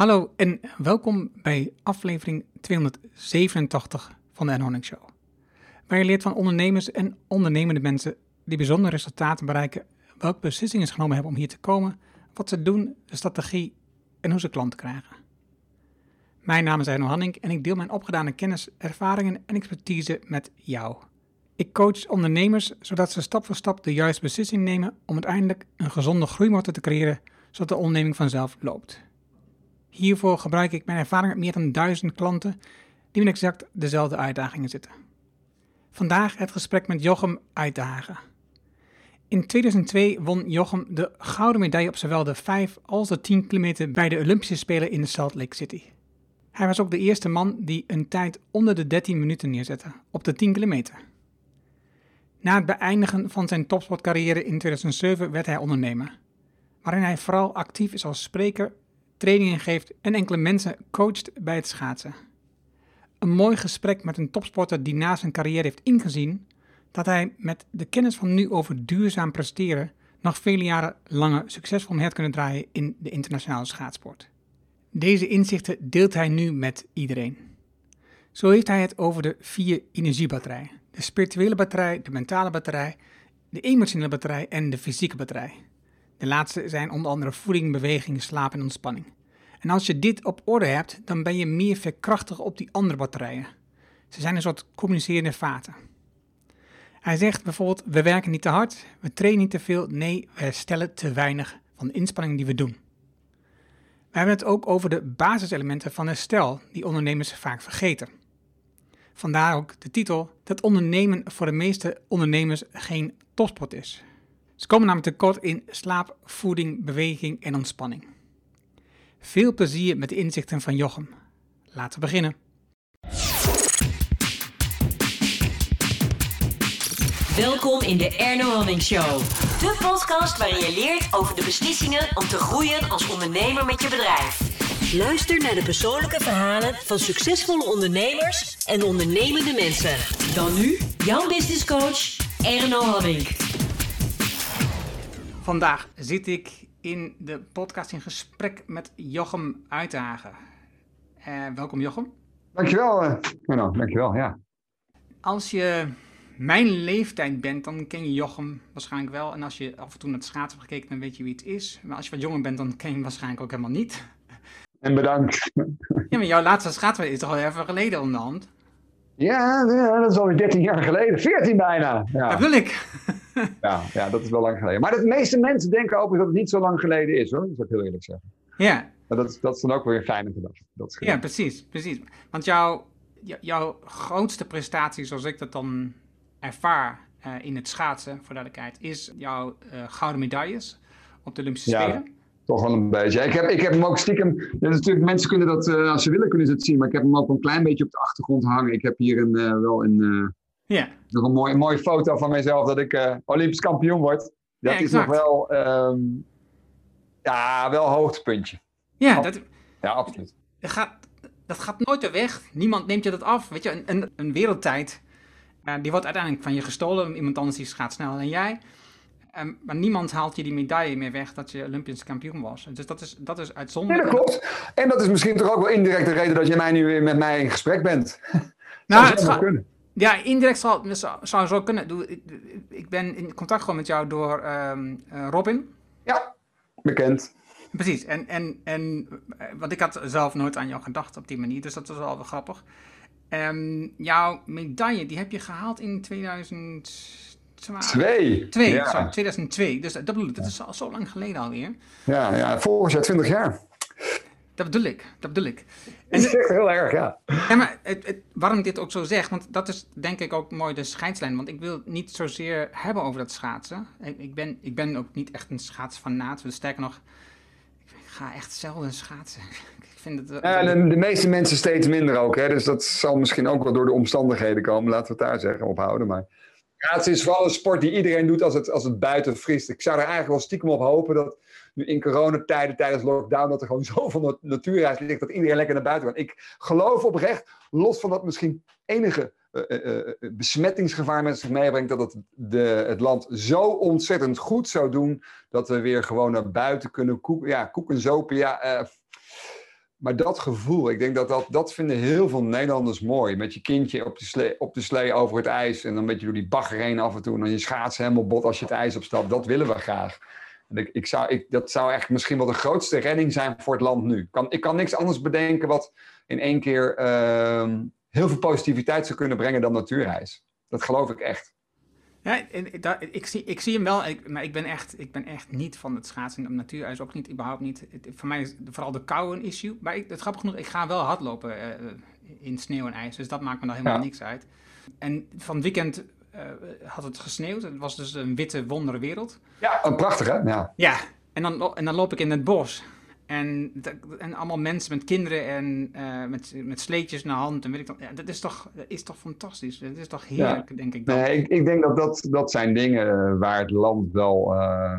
Hallo en welkom bij aflevering 287 van de N Show. Waar je leert van ondernemers en ondernemende mensen die bijzondere resultaten bereiken, welke beslissingen ze genomen hebben om hier te komen, wat ze doen, de strategie en hoe ze klanten krijgen. Mijn naam is Erno Hanning en ik deel mijn opgedane kennis, ervaringen en expertise met jou. Ik coach ondernemers zodat ze stap voor stap de juiste beslissing nemen om uiteindelijk een gezonde groeimotor te creëren, zodat de onderneming vanzelf loopt. Hiervoor gebruik ik mijn ervaring met meer dan duizend klanten die met exact dezelfde uitdagingen zitten. Vandaag het gesprek met Jochem Uitdagen. In 2002 won Jochem de gouden medaille op zowel de 5 als de 10 kilometer bij de Olympische Spelen in Salt Lake City. Hij was ook de eerste man die een tijd onder de 13 minuten neerzette op de 10 kilometer. Na het beëindigen van zijn topsportcarrière in 2007 werd hij ondernemer, waarin hij vooral actief is als spreker, trainingen geeft en enkele mensen coacht bij het schaatsen. Een mooi gesprek met een topsporter die na zijn carrière heeft ingezien dat hij met de kennis van nu over duurzaam presteren nog vele jaren langer succesvol mee had kunnen draaien in de internationale schaatsport. Deze inzichten deelt hij nu met iedereen. Zo heeft hij het over de vier energiebatterijen: de spirituele batterij, de mentale batterij, de emotionele batterij en de fysieke batterij. De laatste zijn onder andere voeding, beweging, slaap en ontspanning. En als je dit op orde hebt, dan ben je meer verkrachtig op die andere batterijen. Ze zijn een soort communicerende vaten. Hij zegt bijvoorbeeld: We werken niet te hard, we trainen niet te veel, nee, we herstellen te weinig van de inspanning die we doen. We hebben het ook over de basiselementen van herstel die ondernemers vaak vergeten. Vandaar ook de titel dat ondernemen voor de meeste ondernemers geen topsport is. Ze komen namelijk tekort in slaap, voeding, beweging en ontspanning. Veel plezier met de inzichten van Jochem. Laten we beginnen. Welkom in de Erno Hamming Show. De podcast waarin je leert over de beslissingen om te groeien als ondernemer met je bedrijf. Luister naar de persoonlijke verhalen van succesvolle ondernemers en ondernemende mensen. Dan nu jouw business coach Erno Hamming. Vandaag zit ik in de podcast in gesprek met Jochem Uithagen. Uh, welkom Jochem. Dankjewel, uh, Menno. Dankjewel, ja. Als je mijn leeftijd bent, dan ken je Jochem waarschijnlijk wel. En als je af en toe naar het schaatsen hebt gekeken, dan weet je wie het is. Maar als je wat jonger bent, dan ken je hem waarschijnlijk ook helemaal niet. En bedankt. Ja, maar jouw laatste schaatsen is toch al even geleden om de hand? Ja, dat is alweer 13 jaar geleden. 14 bijna. Ja. Dat wil ik. Ja, ja, dat is wel lang geleden. Maar de meeste mensen denken ook dat het niet zo lang geleden is, hoor. Dat zou ik heel eerlijk zeggen. Ja. Maar dat, is, dat is dan ook weer een fijne gedachte. Dat ja, precies, precies. Want jouw, jouw grootste prestatie, zoals ik dat dan ervaar uh, in het schaatsen, voor duidelijkheid, is jouw uh, gouden medailles op de Olympische ja. Spelen. Toch wel een beetje. Ik heb, ik heb hem ook stiekem. Natuurlijk, mensen kunnen dat, uh, als ze willen, kunnen ze het zien. Maar ik heb hem ook een klein beetje op de achtergrond hangen. Ik heb hier een, wel een, ja. nog een, mooi, een mooie foto van mijzelf dat ik Olympisch kampioen word. Dat Ja, is nog wel. Um, ja, wel een hoogtepuntje. Ja, dat, Ja, absoluut. dat, gaat, dat gaat nooit weer weg. Niemand neemt je dat af. Weet je, een, een, een wereldtijd, uh, die wordt uiteindelijk van je gestolen. Iemand anders die gaat sneller dan jij. Um, maar niemand haalt je die medaille meer weg dat je Olympisch kampioen was. Dus dat is, dat is uitzonderlijk. dat klopt. En dat is misschien toch ook wel indirect de reden dat je mij nu weer met mij in gesprek bent. Nou, het gaat- kunnen. Ja, indirect zal, zou, zou zo kunnen. Ik, ben in contact gewoon met jou door ehm, eh, Robin. Ja, bekend. Precies. En, en, en, eh, want ik had zelf nooit aan jou gedacht op die manier, dus dat was wel wel grappig. Ehm, jouw medaille, die heb je gehaald in 2012. Twee. Twee, Ja. sorry, 2002. Dus dat bedoel ik, dat is al zo lang geleden alweer. Ja, ja, volgend jaar 20 jaar. Dat bedoel ik, dat bedoel ik. Dat is echt heel erg, ja. Ja, maar het, het, waarom ik dit ook zo zeg, want dat is denk ik ook mooi de scheidslijn. Want ik wil het niet zozeer hebben over dat schaatsen. Ik, ik, ben, ik ben ook niet echt een schaatsfanaat. Dus sterker nog, ik ga echt zelden schaatsen. ik vind het... Ja, de, de meeste mensen steeds minder ook, hè. Dus dat zal misschien ook wel door de omstandigheden komen. Laten we het daar zeggen, ophouden. Maar schaatsen is vooral een sport die iedereen doet als het, als het buiten vriest. Ik zou er eigenlijk wel stiekem op hopen dat nu in coronatijden, tijdens lockdown, dat er gewoon zoveel nat- natuurreis ligt dat iedereen lekker naar buiten kan. Ik geloof oprecht, los van dat misschien enige eh, eh, eh, besmettingsgevaar met zich meebrengt, dat het de, het land zo ontzettend goed zou doen dat we weer gewoon naar buiten kunnen koeken. Ja, koeken, zopen, ja. maar dat gevoel, ik denk dat, dat dat vinden heel veel Nederlanders mooi. Met je kindje op de, slee, op de slee over het ijs en dan met je door die bagger heen af en toe. En dan je schaatsen helemaal bot als je het ijs opstapt. Dat willen we graag. En ik, ik zou, ik, dat zou echt misschien wel de grootste redding zijn voor het land nu. Kan, ik kan niks anders bedenken wat in één keer ehm, heel veel positiviteit zou kunnen brengen dan natuurreis. Dat geloof ik echt. Ja, ik, zie, ik zie hem wel, ik, maar ik ben, echt, ik ben echt niet van het schaatsen op natuurijs, ook niet, überhaupt niet. voor mij is vooral de kou een issue. Maar ik, het grappig genoeg, ik ga wel hardlopen uh, in sneeuw en ijs, dus dat maakt me dan helemaal niks uit. En van het weekend had het gesneeuwd, het was dus een witte wonderwereld. Ja, een prachtig hè? Ja. ja, en dan, en dan loop ik in het bos. En, en allemaal mensen met kinderen en uh, met, met sleetjes naar hand. En weet ik dan, ja, dat, is toch, dat is toch fantastisch? Dat is toch heerlijk, denk ik. Dan. Nee, ik, ik denk dat, dat dat zijn dingen eh, waar het land wel... Uh,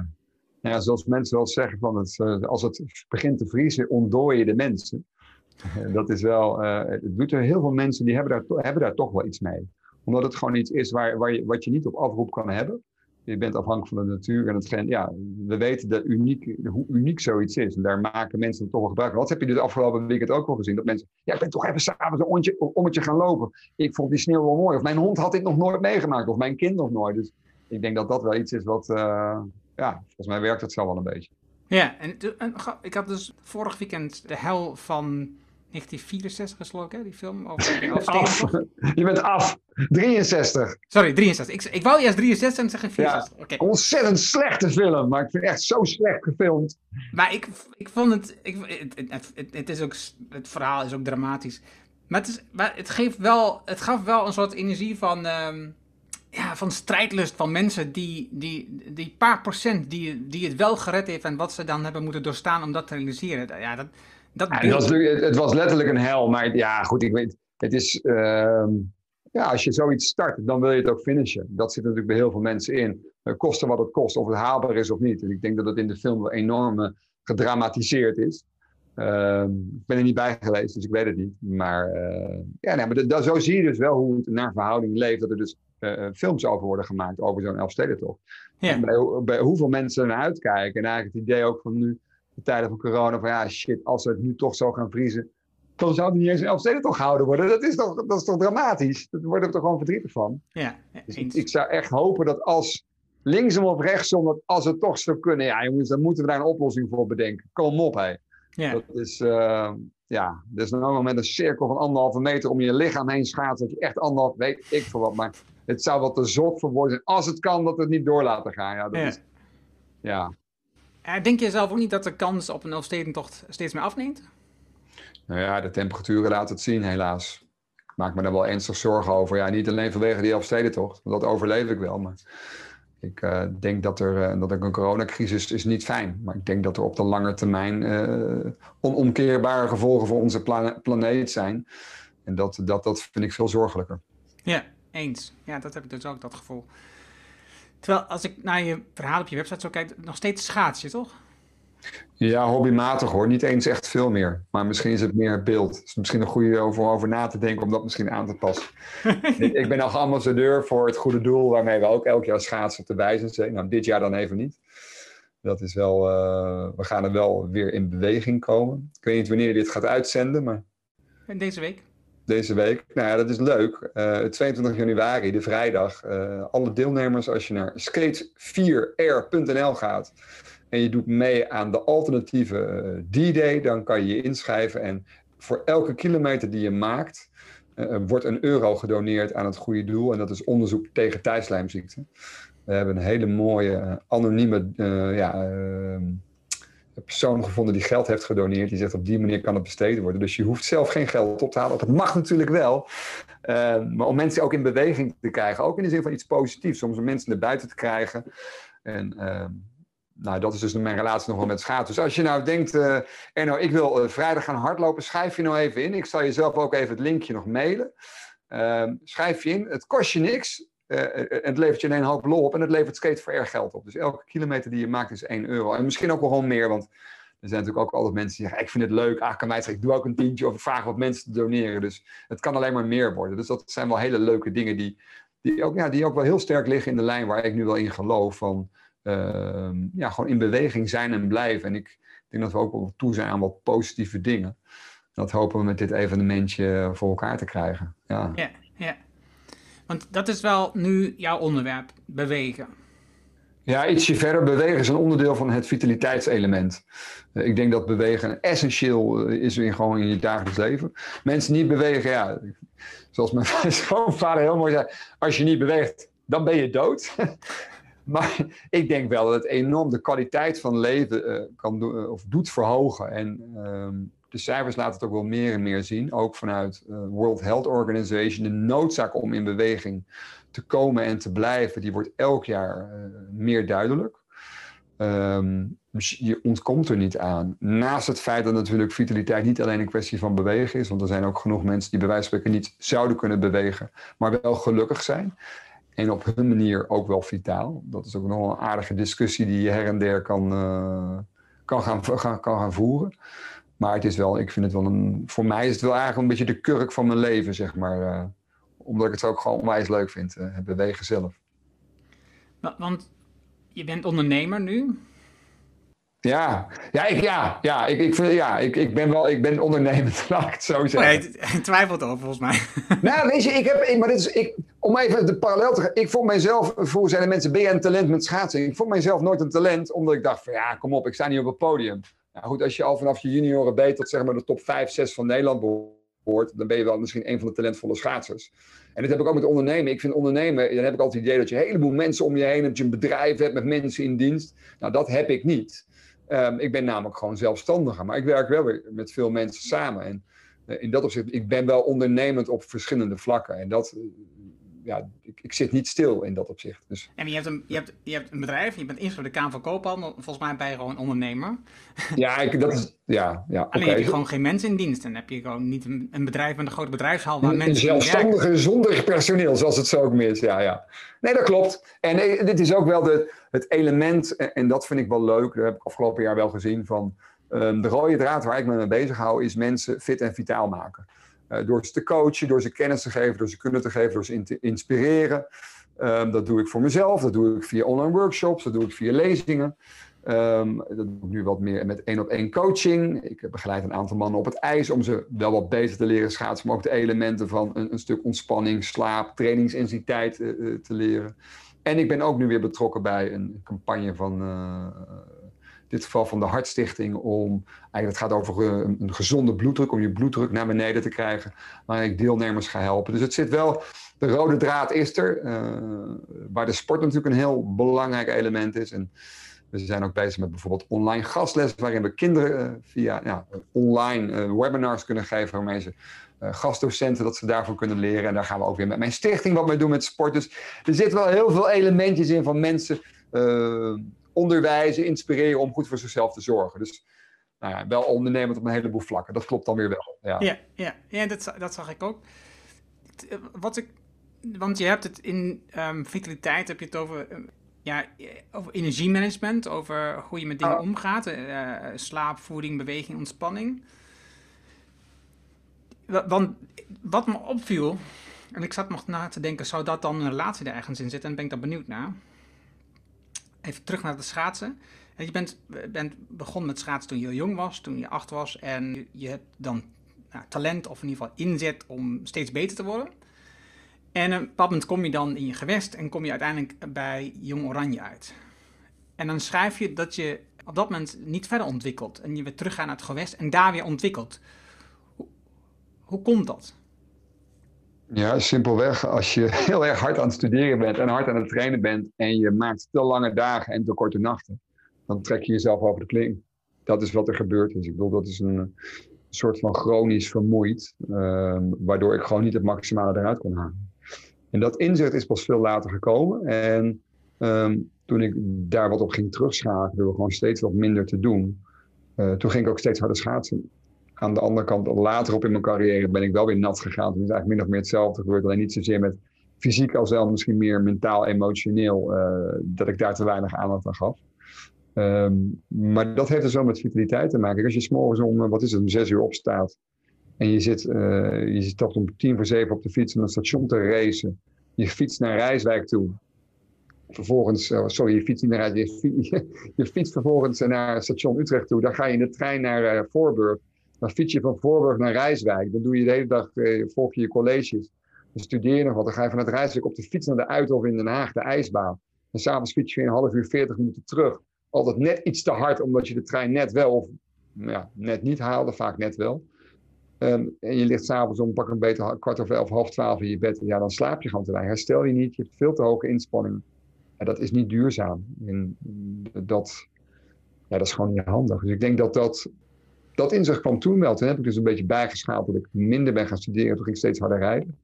ja, zoals mensen wel zeggen, van het, als het begint te vriezen, ontdooi je de mensen. dat is wel... het doet er heel veel mensen die hebben daar, hebben daar toch wel iets mee. Omdat het gewoon iets is waar, waar je, wat je niet op afroep kan hebben je bent afhankelijk van de natuur en het ja, we weten dat uniek, hoe uniek zoiets is. En daar maken mensen toch wel gebruik van. Wat heb je dus afgelopen weekend ook al gezien? Dat mensen, ja, ik ben toch even s'avonds een ommetje, ommetje gaan lopen. Ik vond die sneeuw wel mooi. Of mijn hond had dit nog nooit meegemaakt. Of mijn kind nog nooit. Dus ik denk dat dat wel iets is wat, uh, ja, volgens mij werkt het zo wel een beetje. Ja, en, en ik had dus vorig weekend de hel van 1964 gesloten, hè, die film over af. Je bent af. 63. Sorry, 63. Ik, ik wou eerst 63 en zeggen 64. Ja, Ontzettend slechte film, maar ik vind het echt zo slecht gefilmd. Maar ik, ik vond het, ik, het, het, het, is ook, het verhaal is ook dramatisch. Maar het, is, maar het, geeft wel, het gaf wel een soort energie van, um, ja, van strijdlust van mensen die, die, die paar procent die, die het wel gered heeft en wat ze dan hebben moeten doorstaan om dat te realiseren. Ja, dat, dat ja, het, was, het was letterlijk een hel, maar ja, goed, ik weet, het is, uh, ja, als je zoiets start, dan wil je het ook finishen. Dat zit natuurlijk bij heel veel mensen in. Uh, kosten wat het kost, of het haalbaar is of niet. En ik denk dat het in de film wel enorm uh, gedramatiseerd is. Uh, ik ben er niet bij geweest, dus ik weet het niet. Maar, eh, ja, nee, maar zo zie je dus wel hoe het naar verhouding leeft. Dat er dus films over worden gemaakt over zo'n Elfstedentocht. Ja. En bij, bij, hoeveel mensen naar uitkijken. En eigenlijk het idee ook van nu de tijden van corona, van ja, shit, als we het nu toch zo gaan vriezen, dan zou het niet eens een Elfsteden toch gehouden worden. Dat is toch, dat is toch dramatisch? Daar worden we toch gewoon verdrietig van. Ja, dus ik, zou echt hopen dat als linksom of rechtsom, dat als het toch zou kunnen, ja jongens, dan moeten we daar een oplossing voor bedenken. Kom op, hé. Ja. Dat is, uh, ja, is nog met een cirkel van anderhalve meter om je lichaam heen schaatsen, dat je echt anderhalf, weet ik voor wat, maar het zou wat te zot voor worden. Als het kan, dat we het niet door laten gaan. Ja, dat ja. Is, ja. Denk je zelf ook niet dat de kans op een Elfstedentocht steeds meer afneemt? Nou ja, de temperaturen laten het zien, helaas. Ik maak me daar wel ernstig zorgen over. Ja, niet alleen vanwege die Elfstedentocht, want dat overleef ik wel. Maar ik uh, denk dat er, uh, dat een coronacrisis is niet fijn. Maar ik denk dat er op de lange termijn uh, onomkeerbare gevolgen voor onze planeet zijn. En dat, dat, dat vind ik veel zorgelijker. Ja, eens. Ja, dat heb ik dus ook, dat gevoel. Terwijl als ik naar je verhaal op je website zo kijk, nog steeds schaats je, toch? Ja, hobbymatig hoor. Niet eens echt veel meer. Maar misschien is het meer beeld. Het is misschien een goede over, over na te denken om dat misschien aan te passen. ik, ben al ambassadeur voor het goede doel waarmee we ook elk jaar schaatsen te wijzen zijn. Nou, dit jaar dan even niet. Dat is wel, uh, we gaan er wel weer in beweging komen. Ik weet niet wanneer je dit gaat uitzenden, maar... En deze week? Deze week. Nou ja, dat is leuk. Uh, eh, 22 januari, de vrijdag. Uh, alle deelnemers, als je naar skate4r.nl gaat en je doet mee aan de alternatieve uh, D-Day, dan kan je je inschrijven. En voor elke kilometer die je maakt, wordt een euro gedoneerd aan het goede doel. En dat is onderzoek tegen thuislijmziekte. We hebben een hele mooie anonieme ja, persoon gevonden die geld heeft gedoneerd. Die zegt op die manier kan het besteden worden. Dus je hoeft zelf geen geld op te halen. Dat mag natuurlijk wel. Uh, maar om mensen ook in beweging te krijgen. Ook in de zin van iets positiefs. Om mensen naar buiten te krijgen. En uh, nou, dat is dus mijn relatie nog wel met schaatsen. Dus als je nou denkt, uh, Erno, ik wil vrijdag gaan hardlopen. Schrijf je nou even in. Ik zal je zelf ook even het linkje nog mailen. Schrijf je in. Het kost je niks. Uh, het levert je een hoop lol op en het levert skate voor erg geld op. Dus elke kilometer die je maakt is 1 euro. En misschien ook wel gewoon meer, want er zijn natuurlijk ook altijd mensen die zeggen: Ik vind het leuk, ah, kan mij zeggen, ik doe ook een tientje of ik vraag wat mensen te doneren. Dus het kan alleen maar meer worden. Dus dat zijn wel hele leuke dingen die, die, ook, ja, die ook wel heel sterk liggen in de lijn waar ik nu wel in geloof. Van uh, ja, gewoon in beweging zijn en blijven. En ik denk dat we ook wel toe zijn aan wat positieve dingen. Dat hopen we met dit evenementje voor elkaar te krijgen. Ja, ja. ja. Want dat is wel nu jouw onderwerp, bewegen. Ja, ietsje verder. Bewegen is een onderdeel van het vitaliteitselement. Uh, ik denk dat bewegen essentieel eh, is in, gewoon in je dagelijks leven. Mensen niet bewegen, ja, zoals mijn schoonvader heel mooi zei, als je niet beweegt, dan ben je dood. maar ik denk wel dat het enorm de kwaliteit van leven uh, kan doen, of doet verhogen. En ehm, de cijfers laten het ook wel meer en meer zien, ook vanuit uh, World Health Organization. De noodzaak om in beweging te komen en te blijven, die wordt elk jaar uh, meer duidelijk. Um, je ontkomt er niet aan. Naast het feit dat natuurlijk vitaliteit niet alleen een kwestie van bewegen is, want er zijn ook genoeg mensen die bij wijze van spreken niet zouden kunnen bewegen, maar wel gelukkig zijn. En op hun manier ook wel vitaal. Dat is ook nog een aardige discussie die je her en der kan, uh, kan, gaan, kan gaan voeren. Maar het is wel, ik vind het wel een. Voor mij is het wel eigenlijk een beetje de kurk van mijn leven, zeg maar. Uh, omdat ik het ook gewoon onwijs leuk vind, uh, het bewegen zelf. Want je bent ondernemer nu? Ja, ja, ik, ja, ja, ik, ik, vind, ja ik, ik ben wel ik ben ondernemend, laat ik het zo zeggen. Nee, twijfelt over volgens mij. Nou, weet je, ik heb, ik, maar dit is, ik, om even de parallel te gaan. Ik vond mijzelf, voor zijn de mensen, ben je een talent met schaatsen? Ik vond mijzelf nooit een talent, omdat ik dacht van ja, kom op, ik sta niet op het podium. Nou goed, als je al vanaf je junioren B tot zeg maar de top 5, 6 van Nederland behoort, dan ben je wel misschien een van de talentvolle schaatsers. En dat heb ik ook met ondernemen. Ik vind ondernemen, dan heb ik altijd het idee dat je een heleboel mensen om je heen hebt, je een bedrijf hebt met mensen in dienst. Nou, dat heb ik niet. Um, ik ben namelijk gewoon zelfstandiger, maar ik werk wel weer met veel mensen samen. En uh, in dat opzicht, ik ben wel ondernemend op verschillende vlakken. En dat, ja, ik, ik, zit niet stil in dat opzicht. Dus. En je hebt, een, je, hebt, je hebt een bedrijf, je bent voor de Kamer van Koophandel. Volgens mij ben je gewoon ondernemer. Ja, ik, dat is, ja, ja Alleen okay. heb je gewoon geen mensen in dienst. En heb je gewoon niet een, een bedrijf met een grote bedrijfshal waar een, mensen Een zelfstandige zonder personeel, zoals het zo ook meer is. Ja, ja. Nee, dat klopt. En nee, dit is ook wel de, het element, en dat vind ik wel leuk. Dat heb ik afgelopen jaar wel gezien van... Um, de rode draad waar ik me mee bezig hou, is mensen fit en vitaal maken. Uh, door ze te coachen, door ze kennis te geven, door ze kunnen te geven, door ze te inspireren. Um, dat doe ik voor mezelf, dat doe ik via online workshops, dat doe ik via lezingen. Um, dat doe ik nu wat meer met één op één coaching. Ik begeleid een aantal mannen op het ijs om ze wel wat beter te leren schaatsen, maar ook de elementen van een, een stuk ontspanning, slaap, trainingsintensiteit uh, te leren. En ik ben ook nu weer betrokken bij een campagne van dit geval van de Hartstichting om, eigenlijk het gaat over een, een, gezonde bloeddruk, om je bloeddruk naar beneden te krijgen, waar ik deelnemers ga helpen. Dus het zit wel, de rode draad is er, uh, waar de sport natuurlijk een heel belangrijk element is. En we zijn ook bezig met bijvoorbeeld online gastles, waarin we kinderen uh, via ja, online uh, webinars kunnen geven, waarmee ze gastdocenten dat ze daarvoor kunnen leren. En daar gaan we ook weer met mijn stichting wat mee doen met sport. Dus er zitten wel heel veel elementjes in van mensen onderwijzen, inspireren om goed voor zichzelf te zorgen. Dus nou ja, wel ondernemend op een heleboel vlakken. Dat klopt dan weer wel. Ja, ja, ja, ja dat, dat zag ik ook. Wat ik, want je hebt het in um, vitaliteit, heb je het over, um, ja, over energiemanagement, over hoe je met dingen oh. omgaat. Uh, slaap, voeding, beweging, ontspanning. Want wat me opviel, en ik zat nog na te denken, zou dat dan een relatie er ergens in zitten? En ben ik daar benieuwd naar even terug naar het schaatsen. En je bent, bent begonnen met schaatsen toen je jong was, toen je acht was. En je hebt dan nou, talent of in ieder geval inzet om steeds beter te worden. En op een bepaald moment kom je dan in je gewest en kom je uiteindelijk bij Jong Oranje uit. En dan schrijf je dat je op dat moment niet verder ontwikkelt. En je weer teruggaat naar het gewest en daar weer ontwikkelt. Hoe komt dat? Ja, simpelweg. Als je heel erg hard aan het studeren bent en hard aan het trainen bent en je maakt te lange dagen en te korte nachten, dan trek je jezelf over de kling. Dat is wat er gebeurt. Dus ik bedoel, dat is een, soort van chronisch vermoeid, uh, waardoor ik gewoon niet het maximale eruit kon halen. En dat inzicht is pas veel later gekomen. En um, toen ik daar wat op ging terugschakelen, door gewoon steeds wat minder te doen, uh, toen ging ik ook steeds harder schaatsen aan de andere kant, later op in mijn carrière ben ik wel weer nat gegaan. Toen is eigenlijk min of meer hetzelfde gebeurd. Alleen niet zozeer met fysiek als wel misschien meer mentaal, emotioneel. Uh, dat ik daar te weinig aandacht aan gaf. Um, maar dat heeft dus wel met vitaliteit te maken. Als je s'morgens om, wat is het, om zes uur opstaat. En je zit, uh, je toch om tien voor zeven op de fiets om een station te racen. Je fietst naar Rijswijk toe. vervolgens, sorry, je fiets niet naar je, je fietst vervolgens naar station Utrecht toe. Dan ga je in de trein naar Voorburg. Dan fiets je van Voorburg naar Rijswijk. Dan doe je de hele dag, volg je je colleges. Dan studeer je nog wat. Dan ga je vanuit Rijswijk op de fiets naar de Uithof in Den Haag, de ijsbaan. En s'avonds fiets je een half uur, 40 minuten terug. Altijd net iets te hard, omdat je de trein net wel of ja, net niet haalde, vaak net wel. Ehm, en je ligt s'avonds om pak een beter kwart over elf, half twaalf in je bed. Ja, dan slaap je gewoon te weinig. Herstel je niet. Je hebt veel te hoge inspanningen. En dat is niet duurzaam. En dat, ja, dat is gewoon niet handig. Dus ik denk dat dat, dat inzicht kwam toen wel. Toen heb ik dus een beetje bijgeschaald dat ik minder ben gaan studeren. Toen ging ik steeds harder rijden.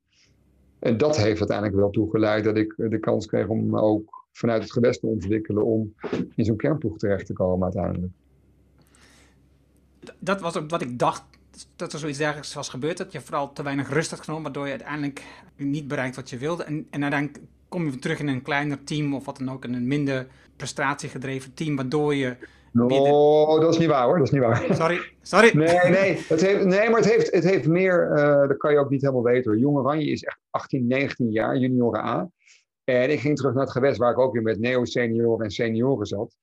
En dat heeft uiteindelijk wel toegeleid dat ik de kans kreeg om ook vanuit het gewest te ontwikkelen om in zo'n kernploeg terecht te komen uiteindelijk. Dat was ook wat ik dacht dat er zoiets dergelijks was gebeurd. Dat je vooral te weinig rust had genomen, waardoor je uiteindelijk niet bereikt wat je wilde. En, en uiteindelijk kom je weer terug in een kleiner team of wat dan ook, in een minder prestatiegedreven team, waardoor je Oh, dat is niet waar hoor, dat is niet waar. Sorry, sorry. Nee, nee, het heeft, nee maar het heeft, het heeft meer, uh, dat kan je ook niet helemaal weten hoor. Jong Oranje is echt 18, 19 jaar, junioren A. En ik ging terug naar het gewest waar ik ook weer met neo-senioren en senioren zat.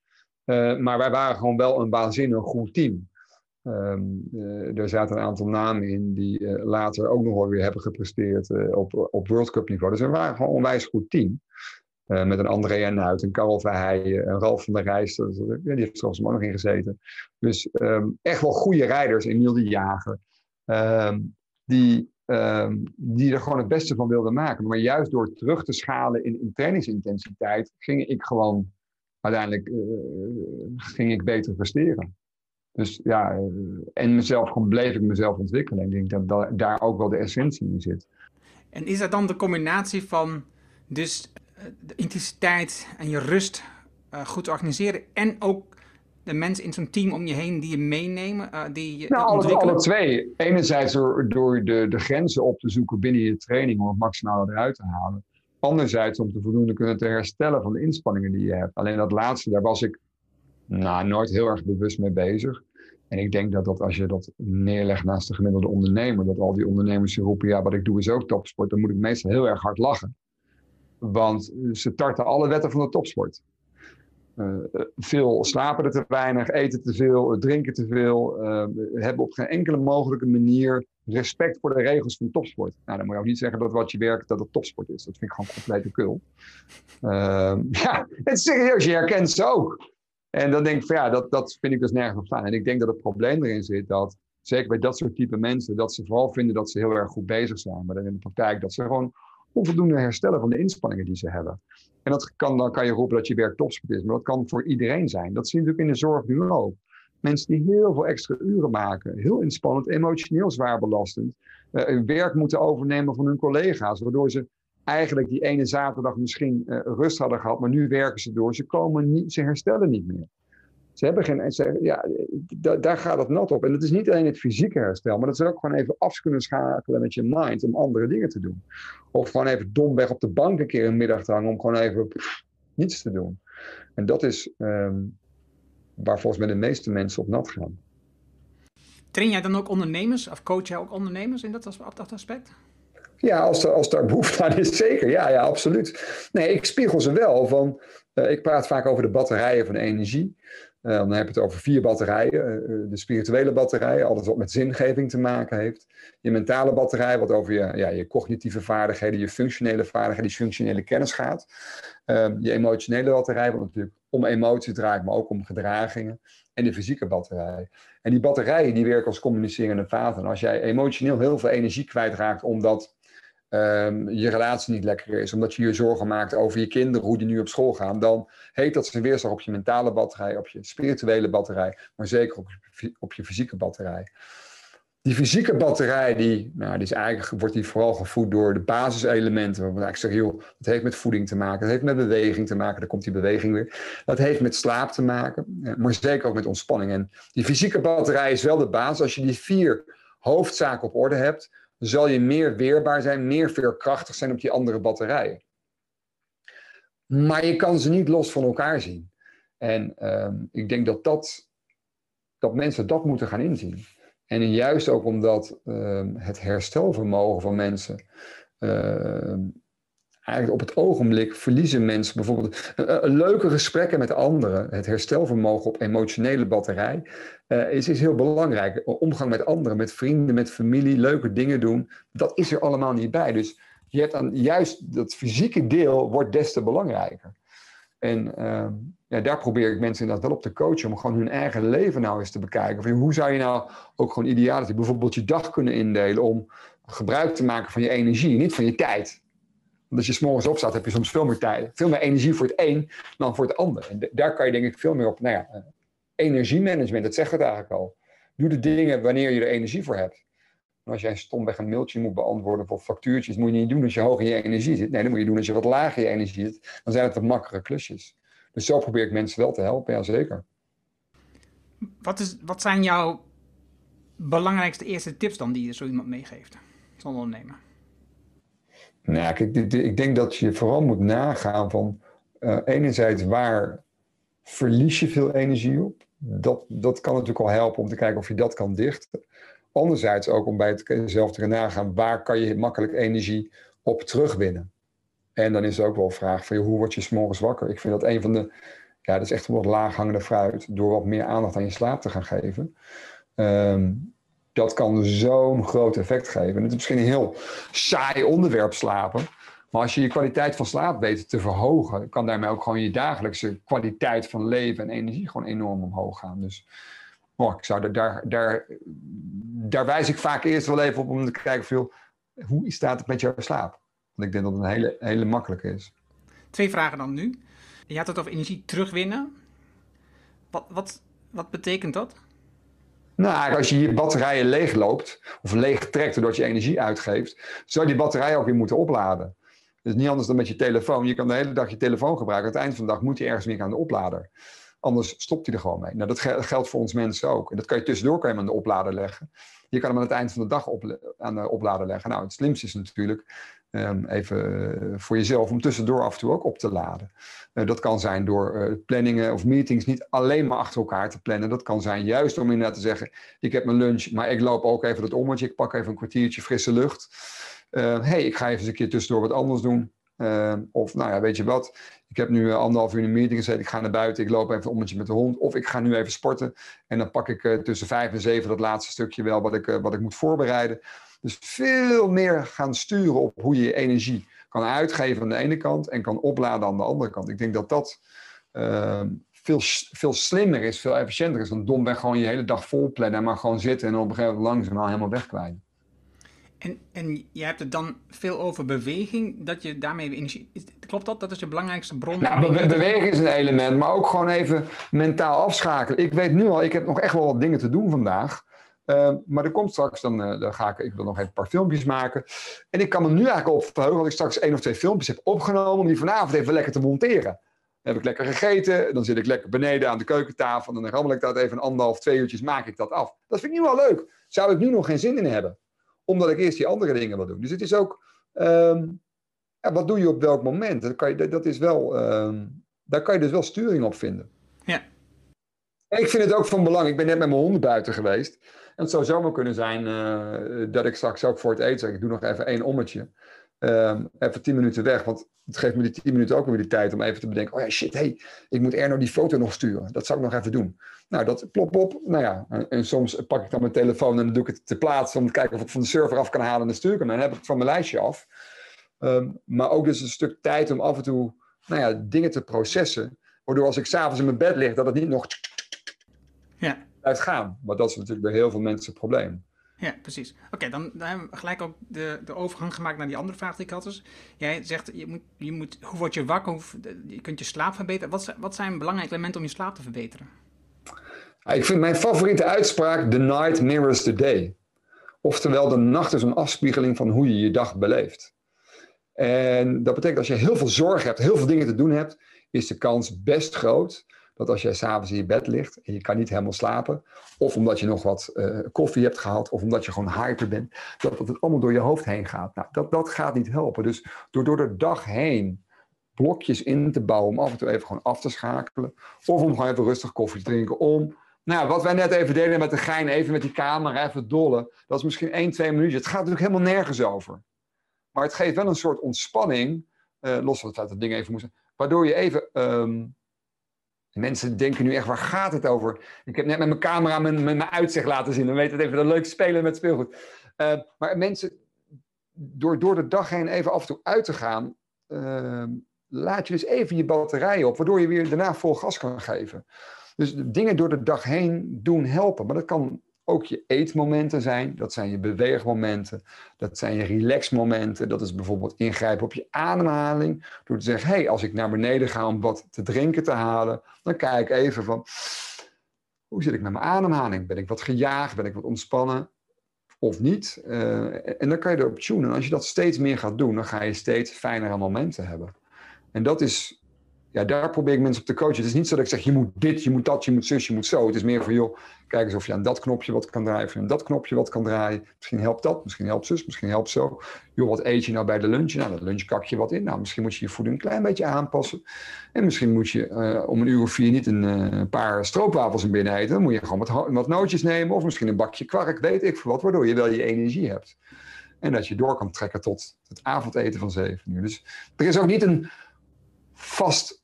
Uh, maar wij waren gewoon wel een waanzinnig goed team. Um, uh, er zaten een aantal namen in die uh, later ook nog wel weer hebben gepresteerd op, op World Cup niveau. Dus we waren gewoon een onwijs goed team. Uh, met een André Nuit, een Karel Verheijen, een Ralf van der Rijs. Die heeft er ook nog in gezeten. Dus um, echt wel goede rijders. Emiel de Jager. Um, die, um, die er gewoon het beste van wilden maken. Maar juist door terug te schalen in, in trainingsintensiteit... ging ik gewoon uiteindelijk uh, ging ik beter presteren. Dus ja, en mezelf gewoon bleef ik mezelf ontwikkelen. Ik denk dat daar ook wel de essentie in zit. En is dat dan de combinatie van dus de intensiteit en je rust uh, goed te organiseren. En ook de mensen in zo'n team om je heen die je meenemen. Uh, die je nou, alle, alle, twee. Enerzijds door, door de, de grenzen op te zoeken binnen je training om het maximale eruit te halen. Anderzijds om te voldoende kunnen te herstellen van de inspanningen die je hebt. Alleen dat laatste, daar was ik nou, nooit heel erg bewust mee bezig. En ik denk dat, dat als je dat neerlegt naast de gemiddelde ondernemer, dat al die ondernemers roepen, ja, wat ik doe is ook topsport, dan moet ik meestal heel erg hard lachen. Want ze tarten alle wetten van de topsport. Uh, veel slapen er te weinig, eten te veel, drinken te veel. Uh, hebben op geen enkele mogelijke manier respect voor de regels van topsport. Nou, dan moet je ook niet zeggen dat wat je werkt, dat het topsport is. Dat vind ik gewoon complete kul. Uh, ja, het is serieus, je herkent ze ook. En dan denk ik van ja, dat, dat vind ik dus nergens op staan. En ik denk dat het probleem erin zit dat, zeker bij dat soort type mensen, dat ze vooral vinden dat ze heel erg goed bezig zijn. Maar dan in de praktijk dat ze gewoon onvoldoende herstellen van de inspanningen die ze hebben. En dat kan, dan kan je roepen dat je werk topsport is, maar dat kan voor iedereen zijn. Dat zie je natuurlijk in de zorg nu ook. Mensen die heel veel extra uren maken, heel inspannend, emotioneel zwaar belastend, uh, werk moeten overnemen van hun collega's, waardoor ze eigenlijk die ene zaterdag misschien uh, rust hadden gehad, maar nu werken ze door. Ze, komen niet, ze herstellen niet meer. Ze hebben geen. Ze, ja, daar gaat het nat op. En het is niet alleen het fysieke herstel, maar dat is ook gewoon even af kunnen schakelen met je mind om andere dingen te doen. Of gewoon even domweg op de bank een keer een middag te hangen om gewoon even pff, niets te doen. En dat is um, waar volgens mij de meeste mensen op nat gaan. Train jij dan ook ondernemers of coach jij ook ondernemers in dat, dat aspect? Ja, als, er, als daar behoefte aan is, zeker. Ja, ja, absoluut. Nee, ik spiegel ze wel. Van, uh, ik praat vaak over de batterijen van energie. Uh, dan heb je het over vier batterijen. Uh, de spirituele batterij, alles wat met zingeving te maken heeft. Je mentale batterij, wat over je, ja, je cognitieve vaardigheden, je functionele vaardigheden, je functionele kennis gaat. Uh, je emotionele batterij, wat natuurlijk om emotie draait, maar ook om gedragingen. En de fysieke batterij. En die batterijen die werken als communicerende vaten. En als jij emotioneel heel veel energie kwijtraakt omdat um, je relatie niet lekker is, omdat je je zorgen maakt over je kinderen, hoe die nu op school gaan, dan heet dat zijn weerslag op je mentale batterij, op je spirituele batterij, maar zeker op je, op je fysieke batterij. Die fysieke batterij, die, nou, eigenlijk, wordt die vooral gevoed door de basiselementen. Ik zeg, joh, dat heeft met voeding te maken, dat heeft met beweging te maken, daar komt die beweging weer. Dat heeft met slaap te maken, maar zeker ook met ontspanning. En die fysieke batterij is wel de basis. Als je die vier hoofdzaken op orde hebt, zal je meer weerbaar zijn, meer veerkrachtig zijn op die andere batterijen. Maar je kan ze niet los van elkaar zien. En um, ik denk dat, dat, dat mensen dat moeten gaan inzien. En juist ook omdat um, het herstelvermogen van mensen uh, eigenlijk op het ogenblik verliezen mensen bijvoorbeeld leuke gesprekken met anderen. Het herstelvermogen op emotionele batterij uh, is, is heel belangrijk. Omgang met anderen, met vrienden, met familie, leuke dingen doen. Dat is er allemaal niet bij. Dus je hebt dan juist dat fysieke deel wordt des te belangrijker. En uh, ja, daar probeer ik mensen inderdaad wel op te coachen. Om gewoon hun eigen leven nou eens te bekijken. Van, hoe zou je nou ook gewoon ideaal bijvoorbeeld je dag kunnen indelen. Om gebruik te maken van je energie, niet van je tijd. Als je s'morgens opstaat, heb je soms veel meer tijd. Veel meer energie voor het een dan voor het ander. En daar kan je denk ik veel meer op. Nou ja, eh, energiemanagement, dat zegt het eigenlijk al. Doe de dingen wanneer je er energie voor hebt. Als jij stomweg een mailtje moet beantwoorden of factuurtjes, moet je niet doen als je hoog in je energie zit. Nee, dat moet je doen als je wat lager in je energie zit. Dan zijn het wat makkere klusjes. Dus zo probeer ik mensen wel te helpen, ja zeker. Wat, is, wat zijn jouw belangrijkste eerste tips dan die je zo iemand meegeeft, zo'n ondernemer? Nou, ik denk dat je vooral moet nagaan van uh, enerzijds waar verlies je veel energie op. Dat, dat kan natuurlijk al helpen om te kijken of je dat kan dichten. Anderzijds ook om bij jezelf te nagaan waar kan je makkelijk energie op terugwinnen. En dan is er ook wel een vraag van hoe word je s'morgens wakker? Ik vind dat een van de, ja, dat is echt wel laaghangende fruit, door wat meer aandacht aan je slaap te gaan geven. Ehm, dat kan zo'n groot effect geven. Het is misschien een heel saai onderwerp slapen. Maar als je je kwaliteit van slaap weet te verhogen, kan daarmee ook gewoon je dagelijkse kwaliteit van leven en energie gewoon enorm omhoog gaan. Dus oh, ik zou daar, daar, daar wijs ik vaak eerst wel even op om te kijken veel, hoe staat het met jouw slaap? Want ik denk dat het een hele, hele makkelijke is. Twee vragen dan nu. Je had het over energie terugwinnen. Wat, wat, wat betekent dat? Nou, als je je batterijen leegloopt of leeg trekt doordat je energie uitgeeft, zou die batterij ook weer moeten opladen. Dus niet anders dan met je telefoon. Je kan de hele dag je telefoon gebruiken. Aan het eind van de dag moet je ergens weer aan de oplader. Anders stopt hij er gewoon mee. Nou, dat geldt voor ons mensen ook. En dat kan je tussendoor kan je hem aan de oplader leggen. Je kan hem aan het eind van de dag aan de oplader leggen. Nou, het slimste is natuurlijk um, even eh, voor jezelf om tussendoor af en toe ook op te laden. Uh, dat kan zijn door uh, planningen of meetings niet alleen maar achter elkaar te plannen. Dat kan zijn juist om inderdaad te zeggen: ik heb mijn lunch, maar ik loop ook even het ommetje. Ik pak even een kwartiertje frisse lucht. Hé, hey, ik ga even een keer tussendoor wat anders doen. Uh, of nou ja, weet je wat, ik heb nu anderhalf uur in een meeting gezeten, ik ga naar buiten, ik loop even ommetje met de hond. Of ik ga nu even sporten en dan pak ik tussen vijf en zeven dat laatste stukje wel wat ik, wat ik moet voorbereiden. Dus veel meer gaan sturen op hoe je je energie kan uitgeven aan de ene kant en kan opladen aan de andere kant. Ik denk dat dat ehm, veel, veel slimmer is, veel efficiënter is dan domweg gewoon je hele dag vol plannen, maar gewoon zitten en op een gegeven moment langzaam helemaal wegkwijnen. En, en je hebt het dan veel over beweging, dat je daarmee energie. Klopt dat? Dat is je belangrijkste bron? Nou, bewegen is een element, maar ook gewoon even mentaal afschakelen. Ik weet nu al, ik heb nog echt wel wat dingen te doen vandaag. Uh, maar er komt straks, dan, uh, dan ga ik, ik wil nog even een paar filmpjes maken. En ik kan me nu eigenlijk op verheugen dat ik straks één of twee filmpjes heb opgenomen om die vanavond even lekker te monteren. Dan heb ik lekker gegeten, dan zit ik lekker beneden aan de keukentafel en dan rammel ik dat even een anderhalf, twee uurtjes, maak ik dat af. Dat vind ik nu wel leuk. Zou ik nu nog geen zin in hebben? Omdat ik eerst die andere dingen wil doen. Dus het is ook, um, ja, wat doe je op welk moment? Dat, kan je, dat is wel, um, daar kan je dus wel sturing op vinden. Ja. En ik vind het ook van belang. Ik ben net met mijn honden buiten geweest. En het zou zomaar kunnen zijn uh, dat ik straks ook voor het eten zeg, ik doe nog even één ommetje. Um, even tien minuten weg, want het geeft me die tien minuten ook weer de tijd om even te bedenken, oh ja shit, hey, ik moet Erno die foto nog sturen. Dat zou ik nog even doen. Nou, dat plop op. Nou ja, en, soms pak ik dan mijn telefoon en dan doe ik het te plaatsen om te kijken of ik van de server af kan halen en dan stuur ik hem. En dan heb ik het van mijn lijstje af. Um, maar ook dus een stuk tijd om af en toe nou ja, dingen te processen. Waardoor als ik s'avonds in mijn bed lig, dat het niet nog ja. Blijft gaan. Maar dat is natuurlijk bij heel veel mensen het probleem. Ja, precies. Oké, dan, dan, hebben we gelijk ook de, de overgang gemaakt naar die andere vraag die ik had. Dus jij zegt, je moet, je moet, hoe word je wakker? Hoe, je kunt je slaap verbeteren. Wat, wat zijn belangrijke elementen om je slaap te verbeteren? Ik vind mijn favoriete uitspraak: The night mirrors the day. Oftewel, de nacht is een afspiegeling van hoe je je dag beleeft. En dat betekent als je heel veel zorg hebt, heel veel dingen te doen hebt, is de kans best groot dat als jij s'avonds in je bed ligt en je kan niet helemaal slapen, of omdat je nog wat uh, koffie hebt gehad, of omdat je gewoon hyper bent, dat, dat het allemaal door je hoofd heen gaat. Nou, dat, dat gaat niet helpen. Dus door, door de dag heen blokjes in te bouwen om af en toe even gewoon af te schakelen, of om gewoon even rustig koffie te drinken, om nou, wat wij net even deden met de gein, even met die camera, even dollen. Dat is misschien één, twee minuten. Het gaat natuurlijk helemaal nergens over. Maar het geeft wel een soort ontspanning los van het feit dat dingen even moesten. Waardoor je even. ehm, mensen denken nu echt, waar gaat het over? Ik heb net met mijn camera mijn, mijn, mijn uitzicht laten zien. Dan weet het even een leuk spelen met speelgoed. Eh, maar mensen, door, door de dag heen even af en toe uit te gaan, eh, laat je dus even je batterij op, waardoor je weer daarna vol gas kan geven. Dus dingen door de dag heen doen helpen. Maar dat kan ook je eetmomenten zijn, dat zijn je beweegmomenten, dat zijn je relaxmomenten. Dat is bijvoorbeeld ingrijpen op je ademhaling. Door te zeggen, hé, hey, als ik naar beneden ga om wat te drinken te halen, dan kijk ik even van, hoe zit ik met mijn ademhaling? Ben ik wat gejaagd? Ben ik wat ontspannen? Of niet? Uh, en dan kan je erop tunen. En als je dat steeds meer gaat doen, dan ga je steeds fijnere momenten hebben. En dat is ja, daar probeer ik mensen op te coachen. Het is niet zo dat ik zeg, je moet dit, je moet dat, je moet zus, je moet zo. Het is meer van, joh, kijk eens of je aan dat knopje wat kan draaien, of aan dat knopje wat kan draaien. Misschien helpt dat, misschien helpt zus, misschien helpt zo. Joh, wat eet je nou bij de lunch? Nou, dat lunch kak je wat in. Nou, misschien moet je je voeding een klein beetje aanpassen. En misschien moet je uh, om een uur of vier niet een uh, paar stroopwafels in binnen eten. Dan moet je gewoon wat, wat nootjes nemen, of misschien een bakje kwark, weet ik veel wat, waardoor je wel je energie hebt. En dat je door kan trekken tot het avondeten van zeven uur. Dus er is ook niet een vast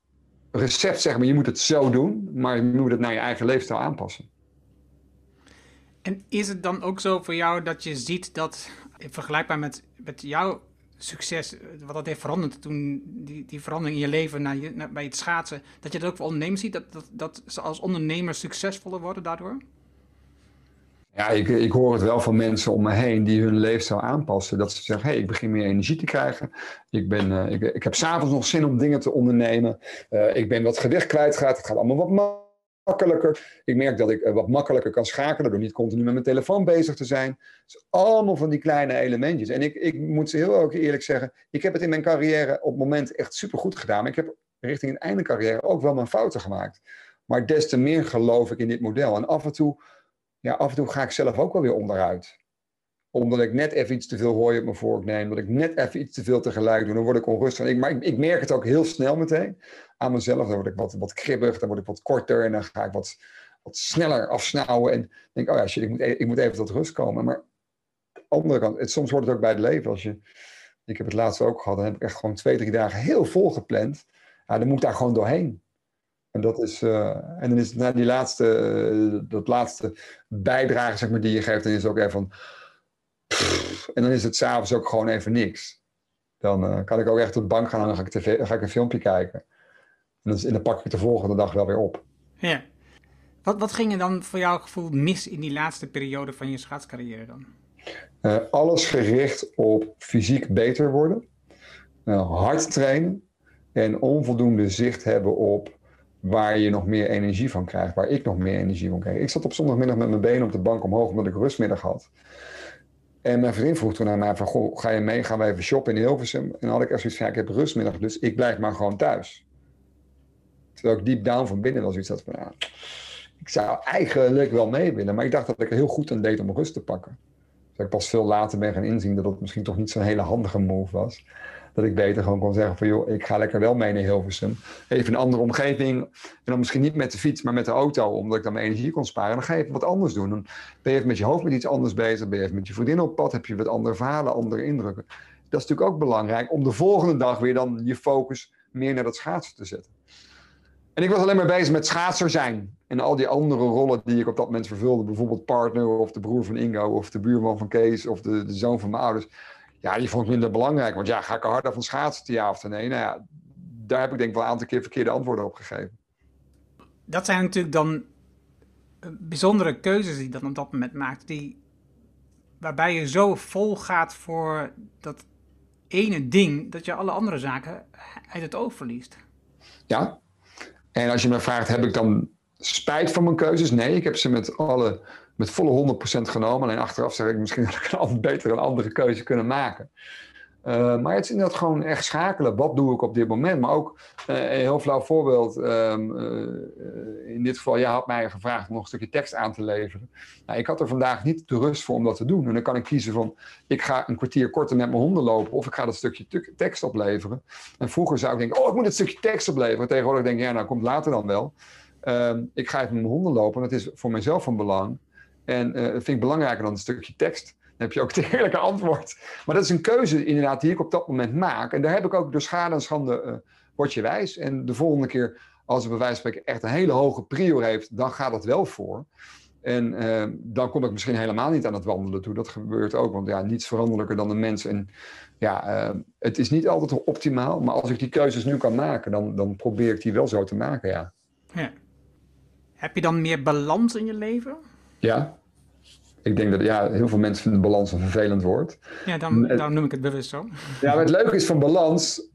recept, zeg maar, je moet het zo doen, maar je moet het naar je eigen leefstijl aanpassen. En is het dan ook zo voor jou dat je ziet dat, vergelijkbaar met, met jouw succes, wat dat heeft veranderd toen, die, die verandering in je leven naar je, naar, bij het schaatsen, dat je dat ook voor ondernemers ziet, dat, dat, dat ze als ondernemers succesvoller worden daardoor? Ja, ik, ik hoor het wel van mensen om me heen die hun leefstijl aanpassen. Dat ze zeggen, hé, hey, ik begin meer energie te krijgen. Ik, ben, uh, ik, ik heb s'avonds nog zin om dingen te ondernemen. Uh, ik ben wat gewicht kwijtgeraakt. Het gaat allemaal wat makkelijker. Ik merk dat ik uh, wat makkelijker kan schakelen door niet continu met mijn telefoon bezig te zijn. Dus allemaal van die kleine elementjes. En ik, ik moet ze heel eerlijk zeggen, ik heb het in mijn carrière op het moment echt supergoed gedaan. Maar ik heb richting het einde carrière ook wel mijn fouten gemaakt. Maar des te meer geloof ik in dit model. En af en toe ja, af en toe ga ik zelf ook wel weer onderuit. Omdat ik net even iets te veel hooi op mijn vork neem. Dat ik net even iets te veel tegelijk doe. Dan word ik onrustig. Maar ik, ik, merk het ook heel snel meteen aan mezelf. Dan word ik wat, wat kribbig. Dan word ik wat korter. En dan ga ik wat, wat sneller afsnauwen. En denk, oh ja, shit, ik moet, e-, ik moet even tot rust komen. Maar aan de andere kant, het, soms wordt het ook bij het leven. Als je, ik heb het laatste ook gehad. Dan heb ik echt gewoon twee, drie dagen heel vol gepland. Ja, dan moet ik daar gewoon doorheen. En, dat is, uh, en dan is het na die laatste, uh, dat laatste bijdrage zeg maar, die je geeft, dan is het ook even van. Pff, en dan is het s'avonds ook gewoon even niks. Dan uh, kan ik ook echt op de bank gaan en dan ga ik, tv, ga ik een filmpje kijken. En dan, en dan pak ik de volgende dag wel weer op. Ja. Wat, wat ging er dan voor jouw gevoel mis in die laatste periode van je schaatscarrière dan? alles gericht op fysiek beter worden, hard trainen en onvoldoende zicht hebben op waar je nog meer energie van krijgt, waar ik nog meer energie van krijg. Ik zat op zondagmiddag met mijn benen op de bank omhoog omdat ik rustmiddag had. En mijn vriend vroeg toen naar mij van, goh, ga je mee, gaan we even shoppen in Hilversum? En dan had ik echt zoiets van, ik heb rustmiddag, dus ik blijf maar gewoon thuis. Terwijl ik deep down van binnen wel zoiets had van, ik zou eigenlijk wel mee willen, maar ik dacht dat ik er heel goed aan deed om rust te pakken. Dus ik pas veel later ben gaan inzien dat dat misschien toch niet zo'n hele handige move was dat ik beter gewoon kon zeggen van joh, ik ga lekker wel mee naar Hilversum. Even een andere omgeving. En dan misschien niet met de fiets, maar met de auto, omdat ik dan mijn energie kon sparen. En dan ga je even wat anders doen. Dan ben je even met je hoofd met iets anders bezig. Ben je even met je vriendin op pad. Heb je wat andere verhalen, andere indrukken. Dat is natuurlijk ook belangrijk om de volgende dag weer dan je focus meer naar dat schaatsen te zetten. En ik was alleen maar bezig met schaatser zijn. En al die andere rollen die ik op dat moment vervulde. Bijvoorbeeld partner of de broer van Ingo of de buurman van Kees of de, de zoon van mijn ouders ja, die vond ik minder belangrijk. Want ja, ga ik er harder van schaatsen, ja of nee? Nou ja, daar heb ik denk ik wel een aantal keer verkeerde antwoorden op gegeven. Dat zijn natuurlijk dan eh, bijzondere keuzes die je dan op dat moment maakt. Die, waarbij je zo vol gaat voor dat ene ding, dat je alle andere zaken uit het oog verliest. Ja, en als je me vraagt, heb ik dan spijt van mijn keuzes? Nee, ik heb ze met alle met volle 100% genomen. Alleen achteraf zeg ik misschien dat ik een beter een andere keuze kunnen maken. Uh, maar het is inderdaad gewoon echt schakelen. Wat doe ik op dit moment? Maar ook uh, een heel flauw voorbeeld. Um, uh, in dit geval, jij had mij gevraagd om nog een stukje tekst aan te leveren. Nou, ik had er vandaag niet de rust voor om dat te doen. En dan kan ik kiezen van, ik ga een kwartier korter met mijn honden lopen. Of ik ga dat stukje tekst opleveren. En vroeger zou ik denken, oh, ik moet het stukje tekst opleveren. Tegenwoordig denk ik, ja, nou, komt later dan wel. Ehm, ik ga even met mijn honden lopen. Dat is voor mijzelf van belang. En uh, dat vind ik belangrijker dan een stukje tekst. heb je ook het eerlijke antwoord. Maar dat is een keuze inderdaad die ik op dat moment maak. En daar heb ik ook door schade en schande uh, word je wijs. En de volgende keer als het bij wijze van spreken echt een hele hoge prior heeft, dan gaat het wel voor. En uh, dan kom ik misschien helemaal niet aan het wandelen toe. Dat gebeurt ook, want ja, niets veranderlijker dan de mens. En ja, het is niet altijd optimaal, maar als ik die keuzes nu kan maken, dan, dan probeer ik die wel zo te maken, ja. ja. Heb je dan meer balans in je leven? Ja. Ik denk dat ja, heel veel mensen vinden balans een vervelend woord. Ja, dan, noem ik het bewust zo. Ja, maar het leuke is van balans,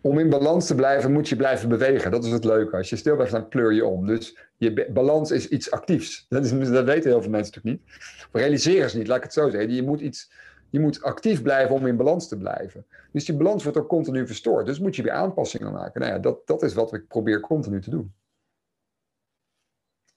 om in balans te blijven, moet je blijven bewegen. Dat is het leuke. Als je stil blijft, dan kleur je om. Dus je balans is iets actiefs. Dat, is, dat weten heel veel mensen natuurlijk niet. Of realiseren ze niet, laat ik het zo zeggen. Je moet, iets, je moet actief blijven om in balans te blijven. Dus die balans wordt ook continu verstoord. Dus moet je weer aanpassingen maken. Nou ja, dat, dat is wat ik probeer continu te doen.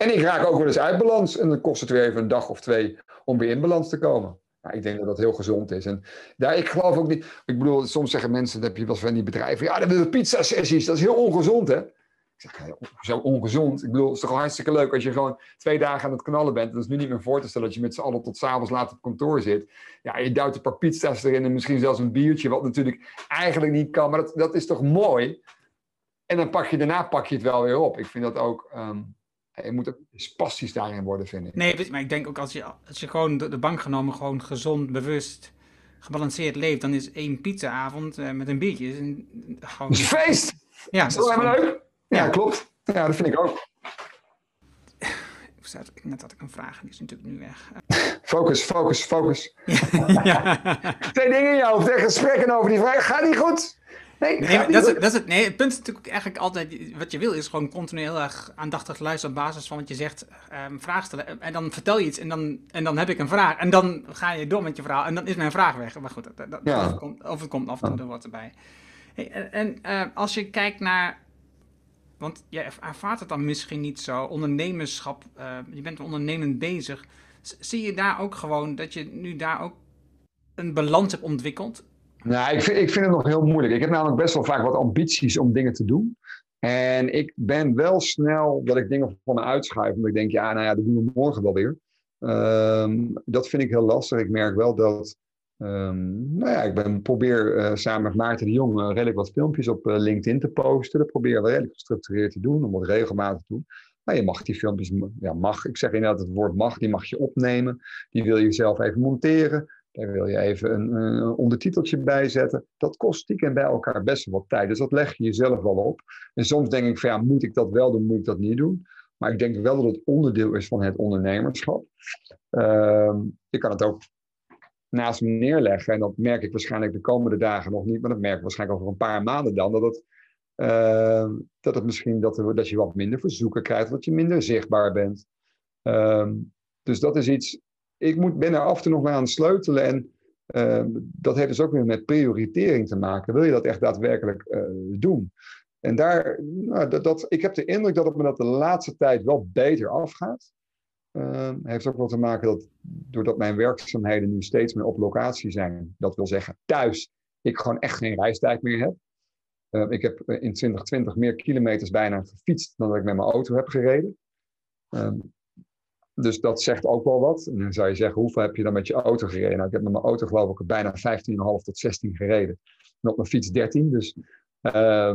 En ik raak ook wel eens uit balans. En dan kost het weer even een dag of twee om weer in balans te komen. Nou, ik denk dat dat heel gezond is. En daar, ik geloof ook niet. Ik bedoel, soms zeggen mensen, dat heb je wel van die bedrijven. Ja, dan willen pizza-sessies. Dat is heel ongezond, hè? Ik zeg, zo ongezond. Ik bedoel, het is toch hartstikke leuk als je gewoon twee dagen aan het knallen bent. Dat is nu niet meer voor te stellen dat je met z'n allen tot s'avonds laat op kantoor zit. Ja, je duwt een paar pizza's erin en misschien zelfs een biertje, wat natuurlijk eigenlijk niet kan. Maar dat, dat is toch mooi? En dan pak je daarna pak je het wel weer op. Ik vind dat ook. Um, je moet ook spastisch daarin worden, vind ik. Nee, maar ik denk ook als je, als je gewoon de, de bank genomen gewoon gezond, bewust, gebalanceerd leeft, dan is één pizzaavond uh, met een biertje is een, gewoon... Is feest! Ja, dat is wel gewoon... leuk. Ja, klopt. Ja, dat vind ik ook. Net had ik een vraag en die is natuurlijk nu weg. Focus, focus, focus. ja. Twee dingen in je hoofd, gesprekken over die vraag. Gaat niet goed? Nee, nee dat, is, dat is het, nee, het punt is natuurlijk eigenlijk altijd, wat je wil is gewoon continu heel erg aandachtig luisteren op basis van wat je zegt, um, vraag stellen. En dan vertel je iets en dan, en dan heb ik een vraag. En dan ga je door met je verhaal en dan is mijn vraag weg. Maar goed, dat, dat, ja. of, het komt, of het komt af en toe wat erbij. Hey, en, en uh, als je kijkt naar want jij ervaart het dan misschien niet zo. Ondernemerschap, uh, je bent ondernemend bezig. zie je daar ook gewoon dat je nu daar ook een balans hebt ontwikkeld? Nou, ik vind, ik vind het nog heel moeilijk. Ik heb namelijk best wel vaak wat ambities om dingen te doen. En ik ben wel snel dat ik dingen van me uitschuif. Omdat ik denk, ja, nou ja, dat doen we morgen wel weer. Um, dat vind ik heel lastig. Ik merk wel dat Um, nou ja, ik ben, probeer uh, samen met Maarten de Jong uh, redelijk wat filmpjes op uh, LinkedIn te posten. Dat probeer ik redelijk gestructureerd te doen, om wat regelmatig te doen. Maar je mag die filmpjes, ja, mag, ik zeg inderdaad het woord mag, die mag je opnemen. Die wil je zelf even monteren. Daar wil je even een, ondertiteltje bij zetten. Dat kost stiekem bij elkaar best wel wat tijd. Dus dat leg je jezelf wel op. En soms denk ik van ja, moet ik dat wel doen, moet ik dat niet doen? Maar ik denk wel dat het onderdeel is van het ondernemerschap. Uh, je kan het ook naast me neerleggen. En dat merk ik waarschijnlijk de komende dagen nog niet, maar dat merk ik waarschijnlijk over een paar maanden dan. Dat het, uh, dat het misschien dat, dat je wat minder verzoeken krijgt, dat je minder zichtbaar bent. Uh, dus dat is iets. Ik moet, ben er af en toe nog mee aan het sleutelen. En uh, dat heeft dus ook weer met prioritering te maken. Wil je dat echt daadwerkelijk eh, doen? En daar, nou, dat, ik heb de indruk dat het me dat de laatste tijd wel beter afgaat. Uh, heeft ook wel te maken dat doordat mijn werkzaamheden nu steeds meer op locatie zijn, dat wil zeggen thuis, ik gewoon echt geen reistijd meer heb. Uh, ik heb in 2020 meer kilometers bijna gefietst dan dat ik met mijn auto heb gereden. Dus dat zegt ook wel wat. En dan zou je zeggen, hoeveel heb je dan met je auto gereden? Nou, ik heb met mijn auto geloof ik bijna 15,5 tot 16 gereden. En op mijn fiets 13. Dus uh,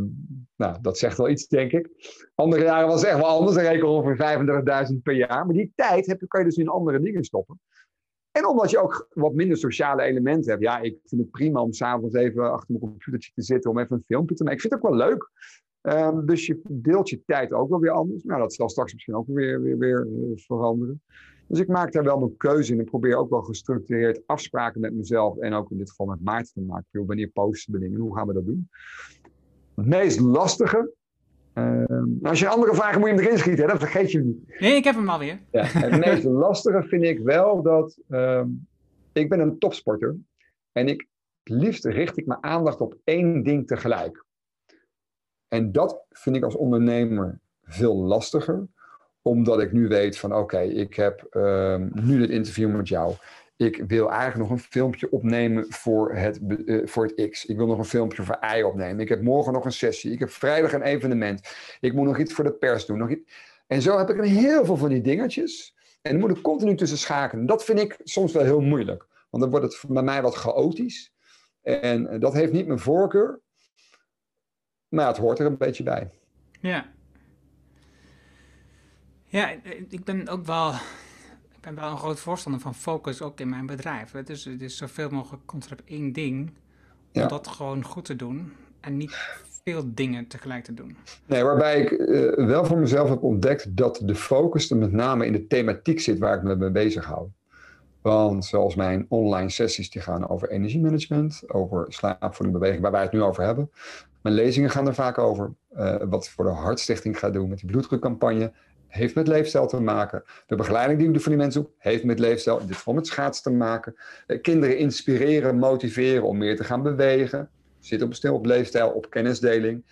nou, dat zegt wel iets, denk ik. Andere jaren was echt wel anders. Dan reken ongeveer 35.000 per jaar. Maar die tijd heb, kan je dus in andere dingen stoppen. En omdat je ook wat minder sociale elementen hebt. Ja, ik vind het prima om s'avonds even achter mijn computertje te zitten om even een filmpje te maken. Ik vind het ook wel leuk. Um, dus je deelt je tijd ook wel weer anders. Nou, dat zal straks misschien ook weer, weer, weer uh, veranderen. Dus ik maak daar wel mijn keuze in. Ik probeer ook wel gestructureerd afspraken met mezelf en ook in dit geval met Maarten te maken. Wanneer posten we dingen? Hoe gaan we dat doen? Het meest lastige. Uh, als je andere vragen moet je hem erin schieten, hè? dat vergeet je niet. Nee, ik heb hem alweer. Ja, het meest lastige vind ik wel dat. Uh, ik ben een topsporter. En ik, liefst richt ik mijn aandacht op één ding tegelijk. En dat vind ik als ondernemer veel lastiger omdat ik nu weet van oké, ik heb uh, nu dit interview met jou ik wil eigenlijk nog een filmpje opnemen voor het, uh, voor het X. Ik wil nog een filmpje voor Y opnemen. Ik heb morgen nog een sessie. Ik heb vrijdag een evenement. Ik moet nog iets voor de pers doen. Nog iets. En zo heb ik heel veel van die dingetjes. En dan moet ik continu tussen schakelen. Dat vind ik soms wel heel moeilijk. Want dan wordt het bij mij wat chaotisch. En dat heeft niet mijn voorkeur. Maar het hoort er een beetje bij. Ja. Ja, ik ben ook wel, ik ben wel een groot voorstander van focus ook in mijn bedrijf. Dus het is zoveel mogelijk concept op één ding. Om ja. dat gewoon goed te doen. En niet veel dingen tegelijk te doen. Nee, waarbij ik uh, wel voor mezelf heb ontdekt dat de focus er met name in de thematiek zit waar ik me mee bezig hou. Want zoals mijn online sessies die gaan over energiemanagement, over slaapvoeding, beweging, waar wij het nu over hebben. Mijn lezingen gaan er vaak over. Uh, wat voor de Hartstichting gaat doen met die bloeddrukcampagne. Heeft met leefstijl te maken. De begeleiding die ik doe voor die mensen heeft met leefstijl, dit geval met schaatsen te maken. Uh, kinderen inspireren, motiveren om meer te gaan bewegen. Zit op stil op leefstijl, op kennisdeling.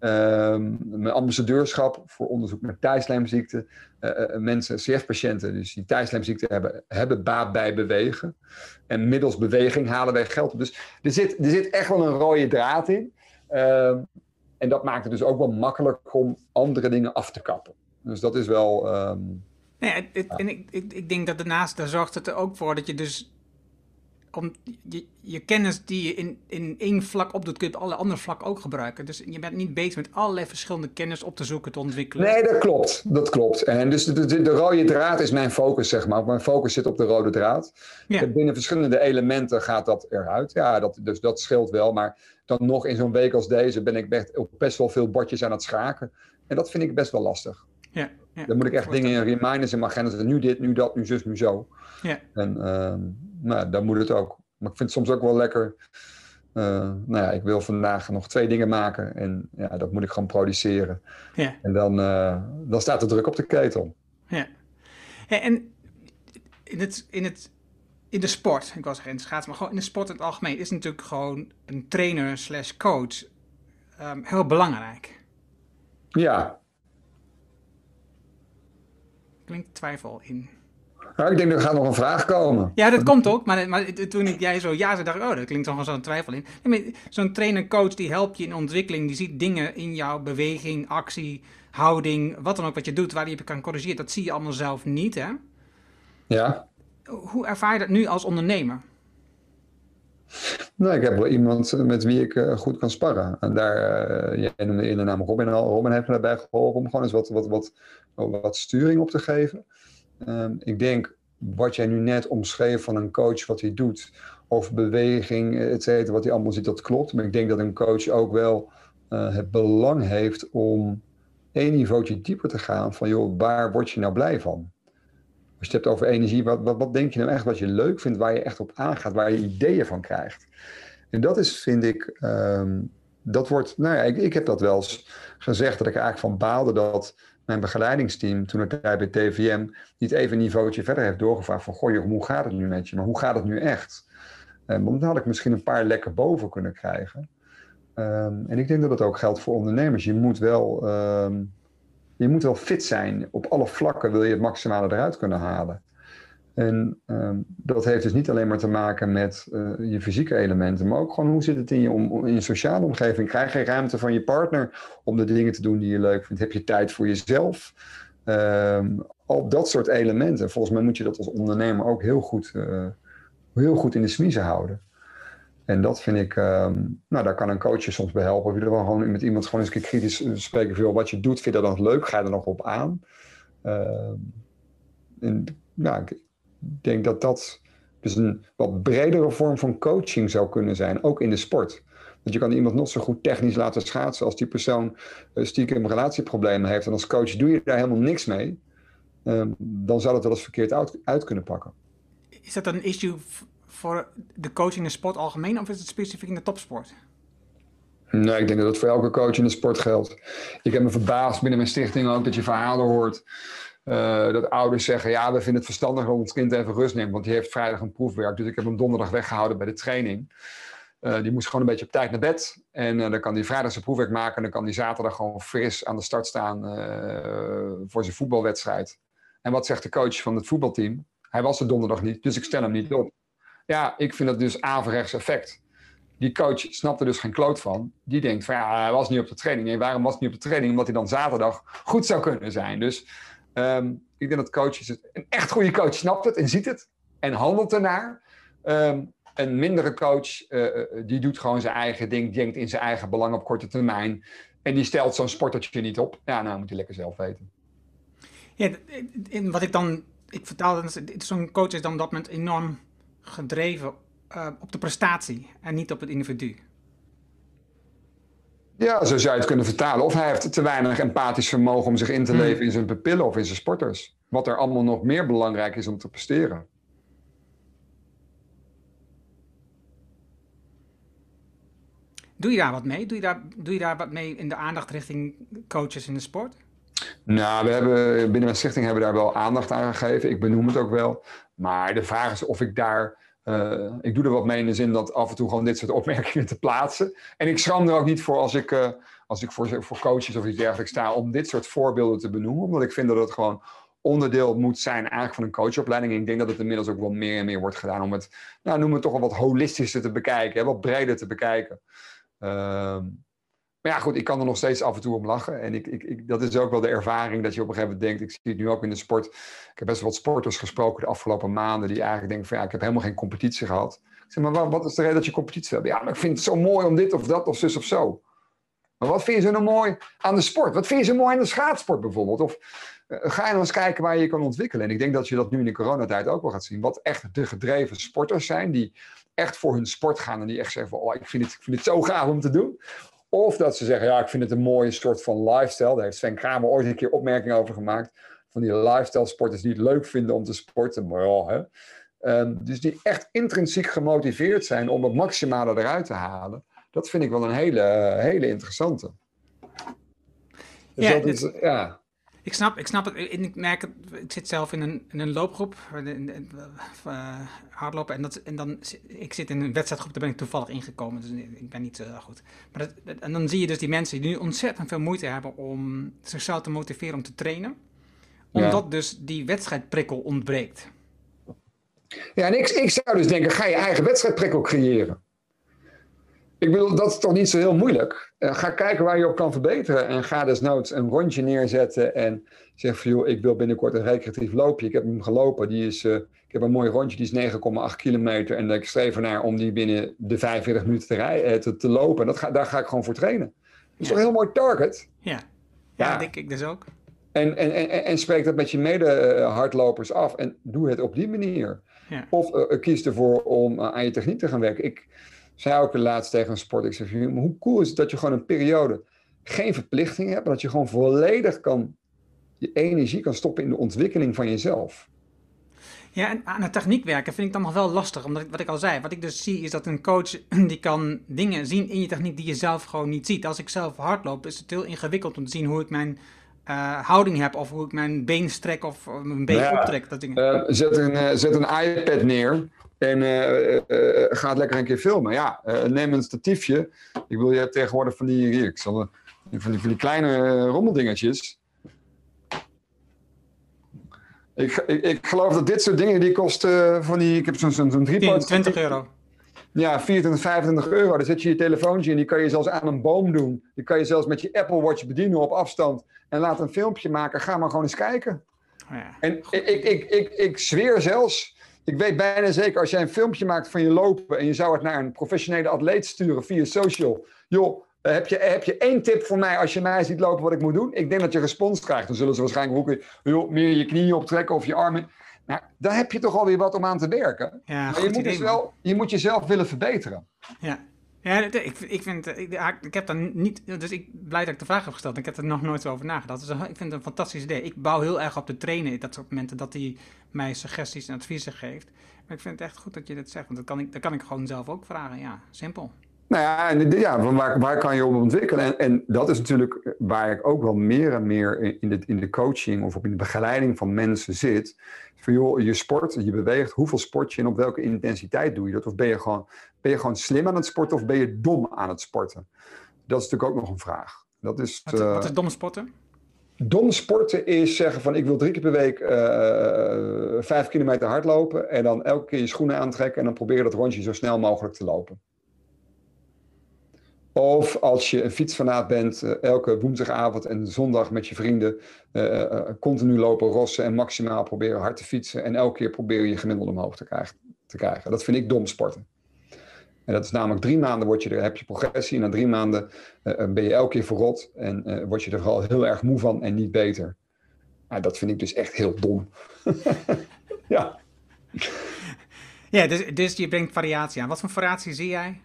Um, mijn ambassadeurschap voor onderzoek naar thijslijmziekte. Uh, uh, mensen, CF-patiënten, dus die thijslijmziekte hebben, hebben baat bij bewegen. En middels beweging halen wij geld op. Dus er zit, er zit echt wel een rode draad in. Uh, en dat maakt het dus ook wel makkelijk om andere dingen af te kappen. Dus dat is wel. Um, nee, het, het, ja. En ik, ik, ik denk dat daarnaast, daar zorgt het er ook voor dat je dus om je, je, kennis die je in, in één vlak opdoet, kun je op alle andere vlakken ook gebruiken. Dus je bent niet bezig met allerlei verschillende kennis op te zoeken, te ontwikkelen. Nee, dat klopt. Dat klopt. En dus de, de, de rode draad is mijn focus, zeg maar. Mijn focus zit op de rode draad. Ja. Binnen verschillende elementen gaat dat eruit. Ja, dat, dus dat scheelt wel. Maar dan nog in zo'n week als deze ben ik best, op best wel veel bordjes aan het schaken. En dat vind ik best wel lastig. Ja, ja. Dan moet ik echt dingen in reminders in mijn agenda Nu dit, nu dat, nu zus, nu zo. Ja. En uh, nou, dan moet het ook. Maar ik vind het soms ook wel lekker. Uh, nou ja, ik wil vandaag nog twee dingen maken. En ja, dat moet ik gewoon produceren. Ja. En dan, uh, dan staat de druk op de ketel. Ja. En in het, in het in de sport, ik was geen schaatsen, maar gewoon in de sport in het algemeen is natuurlijk gewoon een trainer slash coach um, heel belangrijk. Ja. Klinkt twijfel in. Nou, ik denk er gaat nog een vraag komen. Ja, dat komt ook. Maar, maar toen ik, jij zo ja zei, dacht ik, oh, dat klinkt toch wel zo'n twijfel in. Zo'n trainer-coach die helpt je in ontwikkeling. Die ziet dingen in jouw beweging, actie, houding, wat dan ook wat je doet, waar je kan corrigeren. Dat zie je allemaal zelf niet, hè? Ja. Hoe ervaar je dat nu als ondernemer? Nou, ik heb wel iemand met wie ik uh, goed kan sparren. En daar, uh, jij noemde in de naam Robin al. Robin heeft me daarbij geholpen om gewoon eens wat, wat, wat, wat sturing op te geven. Um, ik denk, wat jij nu net omschreef van een coach, wat hij doet, of beweging, et cetera, wat hij allemaal ziet, dat klopt. Maar ik denk dat een coach ook wel uh, het belang heeft om één niveautje dieper te gaan van, joh, waar word je nou blij van? Als je het hebt over energie, wat, wat, denk je nou echt wat je leuk vindt, waar je echt op aangaat, waar je ideeën van krijgt? En dat is, vind ik, um, dat wordt, nou ja, ik, ik heb dat wel eens gezegd, dat ik eigenlijk van baalde dat mijn begeleidingsteam, toen ik bij TVM, niet even een niveautje verder heeft doorgevraagd van, goh, hoe gaat het nu met je? Maar hoe gaat het nu echt? Um, want dan had ik misschien een paar lekker boven kunnen krijgen. Um, en ik denk dat dat ook geldt voor ondernemers. Je moet wel um, je moet wel fit zijn. Op alle vlakken wil je het maximale eruit kunnen halen. En um, dat heeft dus niet alleen maar te maken met uh, je fysieke elementen, maar ook gewoon hoe zit het in je, om, in je sociale omgeving. Krijg je ruimte van je partner om de dingen te doen die je leuk vindt? Heb je tijd voor jezelf? Um, al dat soort elementen. Volgens mij moet je dat als ondernemer ook heel goed, uh, heel goed in de smiezen houden. En dat vind ik, um, nou daar kan een coach je soms bij helpen. Of je er wel gewoon met iemand gewoon eens een keer kritisch spreken van wat je doet, vind je dat dan leuk? Ga je er nog op aan? En, nou, ik denk dat dat dus een wat bredere vorm van coaching zou kunnen zijn, ook in de sport. Want je kan iemand nog zo goed technisch laten schaatsen als die persoon uh, stiekem relatieproblemen heeft. En als coach doe je daar helemaal niks mee. Uh, dan zou het wel eens verkeerd uit, uit kunnen pakken. Is dat een issue voor de coach in de sport algemeen of is het specifiek in de topsport? Nee, ik denk dat het voor elke coach in de sport geldt. Ik heb me verbaasd binnen mijn stichting ook dat je verhalen hoort. Uh, dat ouders zeggen, ja, we vinden het verstandig dat ons kind even rust neemt, want die heeft vrijdag een proefwerk. Dus ik heb hem donderdag weggehouden bij de training. Uh, die moest gewoon een beetje op tijd naar bed. En uh, dan kan hij vrijdag zijn proefwerk maken. En dan kan hij zaterdag gewoon fris aan de start staan voor zijn voetbalwedstrijd. En wat zegt de coach van het voetbalteam? Hij was er donderdag niet, dus ik stel hem niet op. Ja, ik vind dat dus averechts effect. Die coach snapt er dus geen kloot van. Die denkt van ja, hij was niet op de training. Nee, waarom was hij niet op de training? Omdat hij dan zaterdag goed zou kunnen zijn. Dus um, ik denk dat coaches, een echt goede coach snapt het en ziet het en handelt ernaar. Ehm, een mindere coach, uh, die doet gewoon zijn eigen ding, denkt in zijn eigen belang op korte termijn. En die stelt zo'n sportertje niet op. Ja, nou moet hij lekker zelf weten. Ja, wat ik dan, ik vertaal, zo'n coach is dan dat moment enorm gedreven op de prestatie en niet op het individu. Ja, zo zou je het kunnen vertalen. Of hij heeft te weinig empathisch vermogen om zich in te hmm. leven in zijn pupillen of in zijn sporters. Wat er allemaal nog meer belangrijk is om te presteren. Doe je daar wat mee? Doe je daar, doe je daar wat mee in de aandacht richting coaches in de sport? Nou, we hebben, binnen mijn stichting hebben we daar wel aandacht aan gegeven. Ik benoem het ook wel. Maar de vraag is of ik daar. Uh, ik doe er wat mee in de zin dat af en toe gewoon dit soort opmerkingen te plaatsen. En ik schram er ook niet voor als ik, uh, als ik voor, voor coaches of iets dergelijks sta om dit soort voorbeelden te benoemen. Omdat ik vind dat het gewoon onderdeel moet zijn eigenlijk van een coachopleiding. En ik denk dat het inmiddels ook wel meer en meer wordt gedaan om het, nou noem het toch wel wat holistischer te bekijken, hè, wat breder te bekijken. Ehm, maar ja, goed, ik kan er nog steeds af en toe om lachen. En ik, ik, ik, dat is ook wel de ervaring dat je op een gegeven moment denkt, ik zie het nu ook in de sport. Ik heb best wel wat sporters gesproken de afgelopen maanden die eigenlijk denken van ja, ik heb helemaal geen competitie gehad. Ik zeg, maar wat is de reden dat je competitie hebt? Ja, maar ik vind het zo mooi om dit of dat of zus of zo. Maar wat vind je zo nou mooi aan de sport? Wat vind je zo mooi aan de schaatsport bijvoorbeeld? Of uh, ga je nou eens kijken waar je je kan ontwikkelen? En ik denk dat je dat nu in de coronatijd ook wel gaat zien. Wat echt de gedreven sporters zijn, die echt voor hun sport gaan en die echt zeggen van, oh, ik vind het, ik vind het zo gaaf om te doen. Of dat ze zeggen, ja, ik vind het een mooie soort van lifestyle. Daar heeft Sven Kramer ooit een keer opmerkingen over gemaakt. Van die lifestyle sporters die het leuk vinden om te sporten. Maar ja, hè. Ehm, dus die echt intrinsiek gemotiveerd zijn om het maximale eruit te halen. Dat vind ik wel een hele, hele interessante. Dus ja, dat is, ja. Ik snap, ik snap het. Ik merk het. Ik zit zelf in een, in een loopgroep, uh, hardlopen. En, dat, en dan, ik zit in een wedstrijdgroep, daar ben ik toevallig ingekomen. Dus ik ben niet uh, goed. Maar dat, en dan zie je dus die mensen die nu ontzettend veel moeite hebben om zichzelf te motiveren om te trainen. Omdat dus die wedstrijdprikkel ontbreekt. Ja, en ik, ik zou dus denken, ga je eigen wedstrijdprikkel creëren. Ik bedoel, dat is toch niet zo heel moeilijk. Uh, ga kijken waar je op kan verbeteren. En ga desnoods een rondje neerzetten. En zeg van, joh, ik wil binnenkort een recreatief loopje. Ik heb hem gelopen. Die is, uh, ik heb een mooi rondje, die is 9,8 kilometer. En ik streef ernaar om die binnen de 45 minuten te, rijden, uh, te, te, lopen. En dat ga, daar ga ik gewoon voor trainen. Dat is toch een heel mooi target? Ja, ja, ja. denk ik dus ook. En, en, en, en spreek dat met je mede-hardlopers af. En doe het op die manier. Ja. Of kies ervoor om aan je techniek te gaan werken. Ik zei ook laatst tegen een sport. Ik zeg, hoe cool is het dat je gewoon een periode geen verplichting hebt, maar dat je gewoon volledig kan, je energie kan stoppen in de ontwikkeling van jezelf. Ja, en aan de techniek werken vind ik dan nog wel lastig. Omdat wat ik al zei, wat ik dus zie is dat een coach die kan dingen zien in je techniek die je zelf gewoon niet ziet. Als ik zelf hardloop, is het heel ingewikkeld om te zien hoe ik mijn uh, houding heb of hoe ik mijn been strek of mijn been ja, optrek. Dat. Uh, zet, een, uh, zet een iPad neer en uh, ga het lekker een keer filmen. Ja, neem een statiefje. Ik wil, je hebt tegenwoordig van die, hier, ik zal, van, die, van die kleine rommeldingetjes. Ik, ik, ik, geloof dat dit soort dingen, die kosten van die, ik heb zo'n zo'n 20 euro. Ja, 24, 25 euro. Daar zet je je telefoontje in. Die kan je zelfs aan een boom doen. Die kan je zelfs met je Apple Watch bedienen op afstand. En laat een filmpje maken. Ga maar gewoon eens kijken. Oh ja, en ik, ik, ik, ik, ik zweer zelfs. Ik weet bijna zeker, als jij een filmpje maakt van je lopen. en je zou het naar een professionele atleet sturen via social. joh, eh, heb je, heb je één tip voor mij als je mij ziet lopen wat ik moet doen? Ik denk dat je respons krijgt. Dan zullen ze waarschijnlijk roepen: joh, meer je knieën optrekken of je armen. Nou, daar heb je toch alweer wat om aan te werken. Ja, maar je moet, dus wel, je moet jezelf willen verbeteren. Ja, ja ik, ik, vind, ik, ik heb daar niet, dus ik blij dat ik de vraag heb gesteld. Ik heb er nog nooit over nagedacht. Ik vind het een fantastisch idee. Ik bouw heel erg op de trainen, dat soort momenten, dat hij mij suggesties en adviezen geeft. Maar ik vind het echt goed dat je dit zegt, want dat kan ik, dat kan ik gewoon zelf ook vragen. Ja, simpel. Nou ja, en, ja waar, waar kan je op ontwikkelen? En, en dat is natuurlijk waar ik ook wel meer en meer in de, in de coaching of in de begeleiding van mensen zit. Van joh, je sport, je beweegt, hoeveel sport je en op welke intensiteit doe je dat? Of ben je gewoon, ben je gewoon slim aan het sporten of ben je dom aan het sporten? Dat is natuurlijk ook nog een vraag. Dat is, wat, uh, wat is dom sporten? Dom sporten is zeggen van ik wil drie keer per week uh, vijf kilometer hardlopen en dan elke keer je schoenen aantrekken en dan proberen dat rondje zo snel mogelijk te lopen. Of als je een fietsfanaat bent, uh, elke woensdagavond en zondag met je vrienden uh, uh, continu lopen rossen en maximaal proberen hard te fietsen. En elke keer proberen je gemiddelde omhoog te krijgen. Dat vind ik dom sporten. En dat is namelijk drie maanden word je er, heb je progressie. En na drie maanden ben je elke keer verrot. En word je er vooral heel erg moe van en niet beter. Nou, dat vind ik dus echt heel dom. ja. Ja, dus, dus je brengt variatie aan. Wat voor variatie zie jij?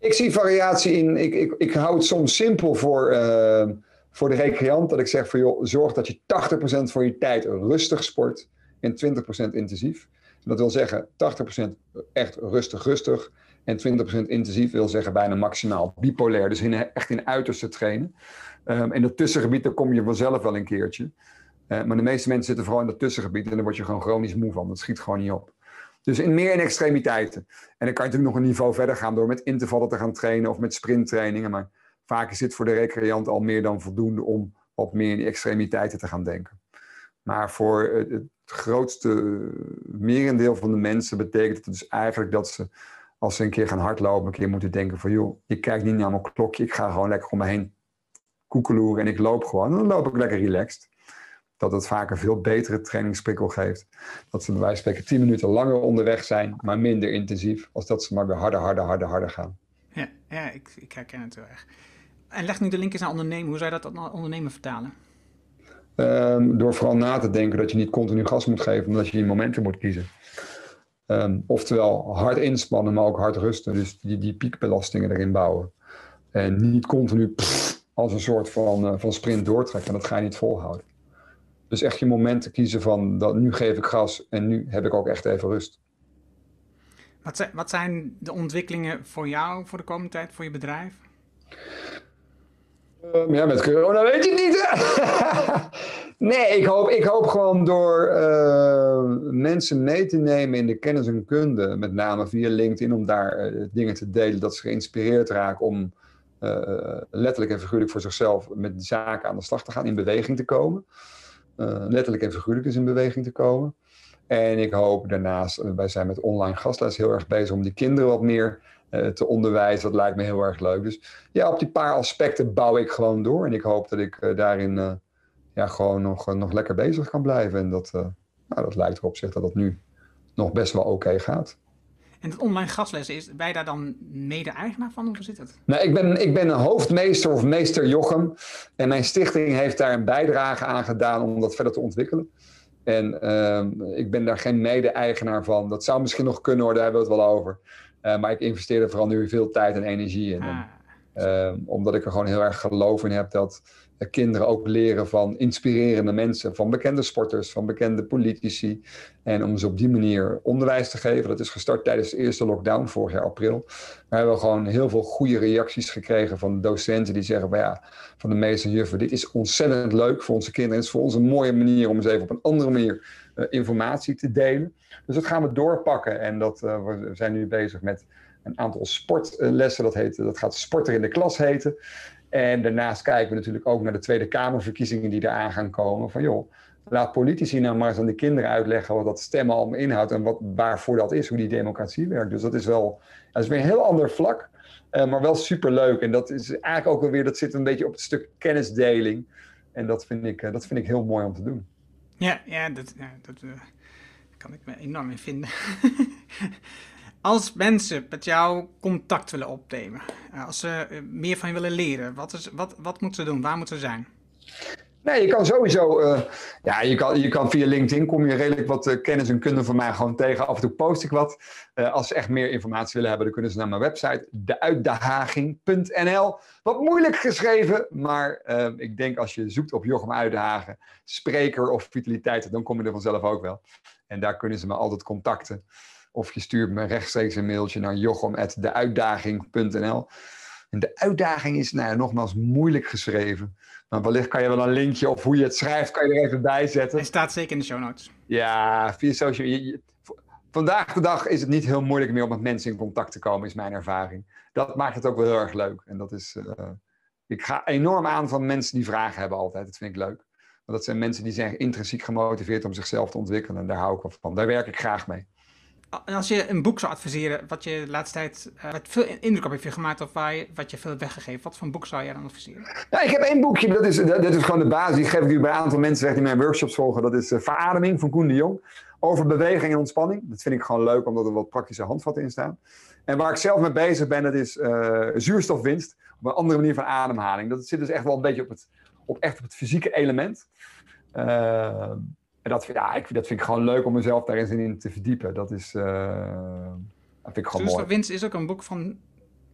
Ik zie variatie in. Ik, ik, ik hou het soms simpel voor, uh, voor de recreant. Dat ik zeg van joh, zorg dat je 80% van je tijd rustig sport en 20% intensief. Dat wil zeggen 80% echt rustig, rustig. En 20% intensief wil zeggen bijna maximaal bipolair. Dus in, echt in uiterste trainen. Um, in dat tussengebied, daar kom je vanzelf wel een keertje. Uh, maar de meeste mensen zitten vooral in dat tussengebied. En dan word je gewoon chronisch moe van. Dat schiet gewoon niet op. Dus in meer in extremiteiten. En dan kan je natuurlijk nog een niveau verder gaan door met intervallen te gaan trainen of met sprinttrainingen. Maar vaak is dit voor de recreant al meer dan voldoende om wat meer in die extremiteiten te gaan denken. Maar voor het grootste merendeel van de mensen betekent het dus eigenlijk dat ze, als ze een keer gaan hardlopen, een keer moeten denken van joh, ik kijk niet naar mijn klokje, ik ga gewoon lekker om me heen koekeloeren en ik loop gewoon. Dan loop ik lekker relaxed dat het vaak een veel betere trainingsprikkel geeft. Dat ze bij wijze van spreken tien minuten langer onderweg zijn, maar minder intensief, als dat ze maar weer harder, harder, harder, harder gaan. Ja, ja ik, ik herken het heel erg. En leg nu de link eens naar ondernemen. Hoe zou je dat naar ondernemen vertalen? Um, door vooral na te denken dat je niet continu gas moet geven, omdat je die momenten moet kiezen. Um, oftewel hard inspannen, maar ook hard rusten. Dus die, die piekbelastingen erin bouwen. En niet continu pff, als een soort van, uh, van sprint doortrekken. Dat ga je niet volhouden. Dus echt je momenten kiezen van dat nu geef ik gas en nu heb ik ook echt even rust. Wat zijn, wat zijn de ontwikkelingen voor jou voor de komende tijd, voor je bedrijf? Um, ja, met corona weet je niet. nee, ik hoop, ik hoop gewoon door uh, mensen mee te nemen in de kennis en kunde, met name via LinkedIn, om daar uh, dingen te delen, dat ze geïnspireerd raken om uh, letterlijk en figuurlijk voor zichzelf met zaken aan de slag te gaan, in beweging te komen. Uh, letterlijk en figuurlijk is in beweging te komen. En ik hoop daarnaast, uh, wij zijn met online gastles heel erg bezig om die kinderen wat meer uh, te onderwijzen. Dat lijkt me heel erg leuk. Dus ja, op die paar aspecten bouw ik gewoon door. En ik hoop dat ik daarin ja, gewoon nog, nog lekker bezig kan blijven. En dat, nou, dat lijkt erop zich dat dat nu nog best wel oké gaat. En het online gastlessen, is, ben je daar dan mede-eigenaar van? Hoe zit het? Nou, ik ben, ik ben een hoofdmeester of meester Jochem. En mijn stichting heeft daar een bijdrage aan gedaan om dat verder te ontwikkelen. En uh, ik ben daar geen mede-eigenaar van. Dat zou misschien nog kunnen hoor, daar hebben we het wel over. Uh, maar ik investeer er vooral nu veel tijd en energie in. Ah. En, uh, omdat ik er gewoon heel erg geloof in heb dat kinderen ook leren van inspirerende mensen, van bekende sporters, van bekende politici. En om ze op die manier onderwijs te geven. Dat is gestart tijdens de eerste lockdown vorig jaar april. We hebben gewoon heel veel goede reacties gekregen van docenten die zeggen: well, ja, van de meeste juffen, dit is ontzettend leuk voor onze kinderen. Het is voor ons een mooie manier om eens even op een andere manier uh, informatie te delen. Dus dat gaan we doorpakken. En dat, uh, we zijn nu bezig met een aantal sportlessen. Dat, heet, dat gaat Sporter in de Klas heten. En daarnaast kijken we natuurlijk ook naar de Tweede Kamerverkiezingen die eraan gaan komen. Van joh, laat politici nou maar eens aan de kinderen uitleggen wat dat stemmen allemaal inhoudt en wat, waarvoor dat is, hoe die democratie werkt. Dus dat is wel, dat is weer een heel ander vlak, uh, maar wel superleuk. En dat is eigenlijk ook alweer, dat zit een beetje op het stuk kennisdeling. En dat vind ik, uh, dat vind ik heel mooi om te doen. Ja, ja dat, dat uh, kan ik me enorm in vinden. Als mensen met jou contact willen opnemen, als ze meer van je willen leren, wat, is, wat, wat moeten ze doen? Waar moeten ze zijn? Nee, je kan sowieso, uh, ja, je kan, je kan via LinkedIn kom je redelijk wat kennis en kunde van mij gewoon tegen. Af en toe post ik wat. Als ze echt meer informatie willen hebben, dan kunnen ze naar mijn website, deuitdaging.nl. Wat moeilijk geschreven, maar ik denk als je zoekt op Jochem Uitdagen, spreker of vitaliteit, dan kom je er vanzelf ook wel. En daar kunnen ze me altijd contacten. Of je stuurt me rechtstreeks een mailtje naar jochem.deuitdaging.nl. En de uitdaging is, nou ja, nogmaals, moeilijk geschreven. Maar wellicht kan je wel een linkje of hoe je het schrijft, kan je er even bij zetten. Hij staat zeker in de show notes. Ja, via social Vandaag de dag is het niet heel moeilijk meer om met mensen in contact te komen, is mijn ervaring. Dat maakt het ook wel heel erg leuk. En dat is, uh, ik ga enorm aan van mensen die vragen hebben altijd. Dat vind ik leuk. Want dat zijn mensen die zijn intrinsiek gemotiveerd om zichzelf te ontwikkelen. En daar hou ik wel van. Daar werk ik graag mee. Als je een boek zou adviseren, wat je de laatste tijd wat veel indruk op heeft gemaakt of waar je, wat je veel hebt weggegeven, wat voor een boek zou jij dan adviseren? Ja, ik heb één boekje, dat is, dat, is gewoon de basis. Die geef ik bij een aantal mensen weg die mijn workshops volgen. Dat is uh, Verademing van Koen de Jong. over beweging en ontspanning. Dat vind ik gewoon leuk, omdat er wat praktische handvatten in staan. En waar ik zelf mee bezig ben, dat is uh, zuurstofwinst. Op een andere manier van ademhaling. Dat zit dus echt wel een beetje op het, op echt op het fysieke element. Uh, en dat, ja, ik, dat vind ik gewoon leuk om mezelf daarin in te verdiepen. Dat is, uh, dat vind ik gewoon Zuurstofwinst is ook een boek van...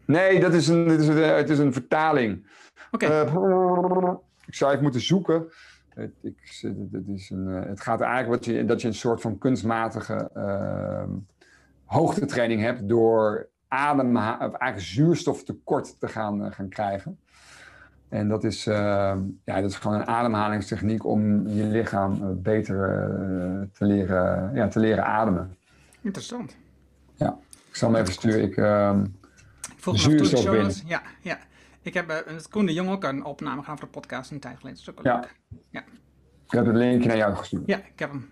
Nee, dat is een, het, is een, het is een vertaling. Oké. Okay. ik zou even moeten zoeken. Het, ik, het, is een, het gaat eigenlijk wat je, dat je een soort van kunstmatige hoogtetraining hebt door adem, eigenlijk zuurstoftekort te gaan, uh, gaan krijgen. En dat is, uh, ja, dat is gewoon een ademhalingstechniek om je lichaam uh, beter te, leren, ja, te leren ademen. Interessant. Ja, ik zal hem even sturen. Ik, Volgens zuurstof binnen. Ja, ja. Ik heb met Koen de Jong ook een opname gedaan voor de podcast een tijd geleden. Dat is ook ja. leuk. Ja. Ik heb het linkje naar jou gestuurd. Ja, ik heb hem.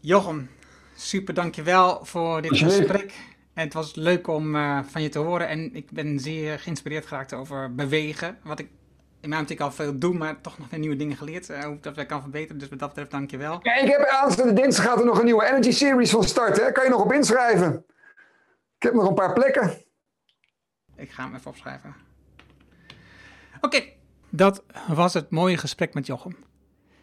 Jochem, super dankjewel voor dit gesprek. Het was leuk om uh, van je te horen. En ik ben zeer geïnspireerd geraakt over bewegen. Wat ik in mijn optiek al veel doe, maar toch nog weer nieuwe dingen geleerd. Uh, hoe dat we kan verbeteren. Dus wat dat betreft, dankjewel. Ja, ik heb aanstaande dinsdag gaat er nog een nieuwe Energy Series van start. Hè? Kan je nog op inschrijven? Ik heb nog een paar plekken. Ik ga hem even opschrijven. Oké, dat was het mooie gesprek met Jochem.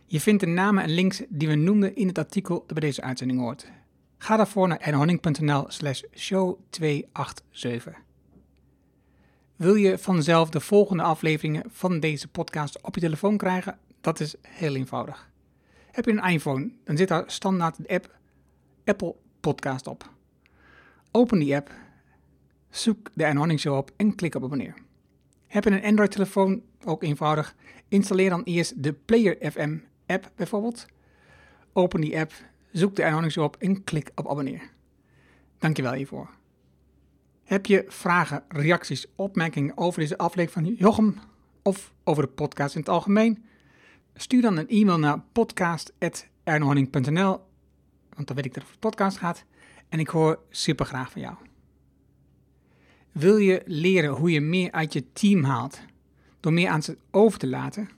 Je vindt de namen en links die we noemden in het artikel dat bij deze uitzending hoort. Ga daarvoor naar erhonning.nl slash show 287. Wil je vanzelf de volgende afleveringen van deze podcast op je telefoon krijgen? Dat is heel eenvoudig. Heb je een iPhone, dan zit daar standaard de app Apple Podcast op. Open die app, zoek de Erhonning Show op en klik op abonneer. Heb je een Android-telefoon, ook eenvoudig, installeer dan eerst de Player FM app bijvoorbeeld. Open die app, zoek de Erhonings op en klik op abonneer. Dankjewel hiervoor. Heb je vragen, reacties, opmerkingen over deze aflevering van Jochem of over de podcast in het algemeen? Stuur dan een e-mail naar podcast.ernohanning.nl, want dan weet ik dat het over de podcast gaat. En ik hoor super graag van jou. Wil je leren hoe je meer uit je team haalt door meer aan ze over te laten?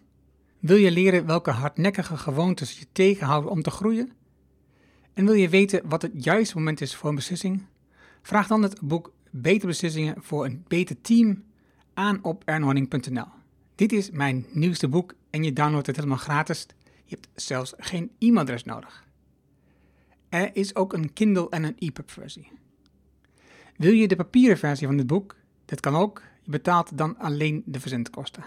Wil je leren welke hardnekkige gewoontes je tegenhouden om te groeien? En wil je weten wat het juiste moment is voor een beslissing? Vraag dan het boek Betere Beslissingen voor een Beter Team aan op ernhorning.nl. Dit is mijn nieuwste boek en je downloadt het helemaal gratis. Je hebt zelfs geen e-mailadres nodig. Er is ook een Kindle en een EPUB versie. Wil je de papieren versie van dit boek? Dat kan ook. Je betaalt dan alleen de verzendkosten.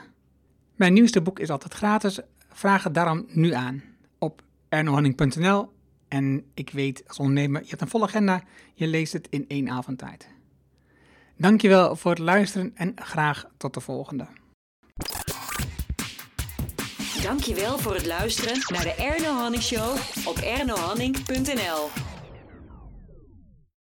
Mijn nieuwste boek is altijd gratis. Vraag het daarom nu aan op ernohanning.nl. En ik weet als ondernemer, je hebt een volle agenda, je leest het in één avond tijd. Dankjewel voor het luisteren en graag tot de volgende. Dankjewel voor het luisteren naar de Erno Hanning Show op ernohanning.nl.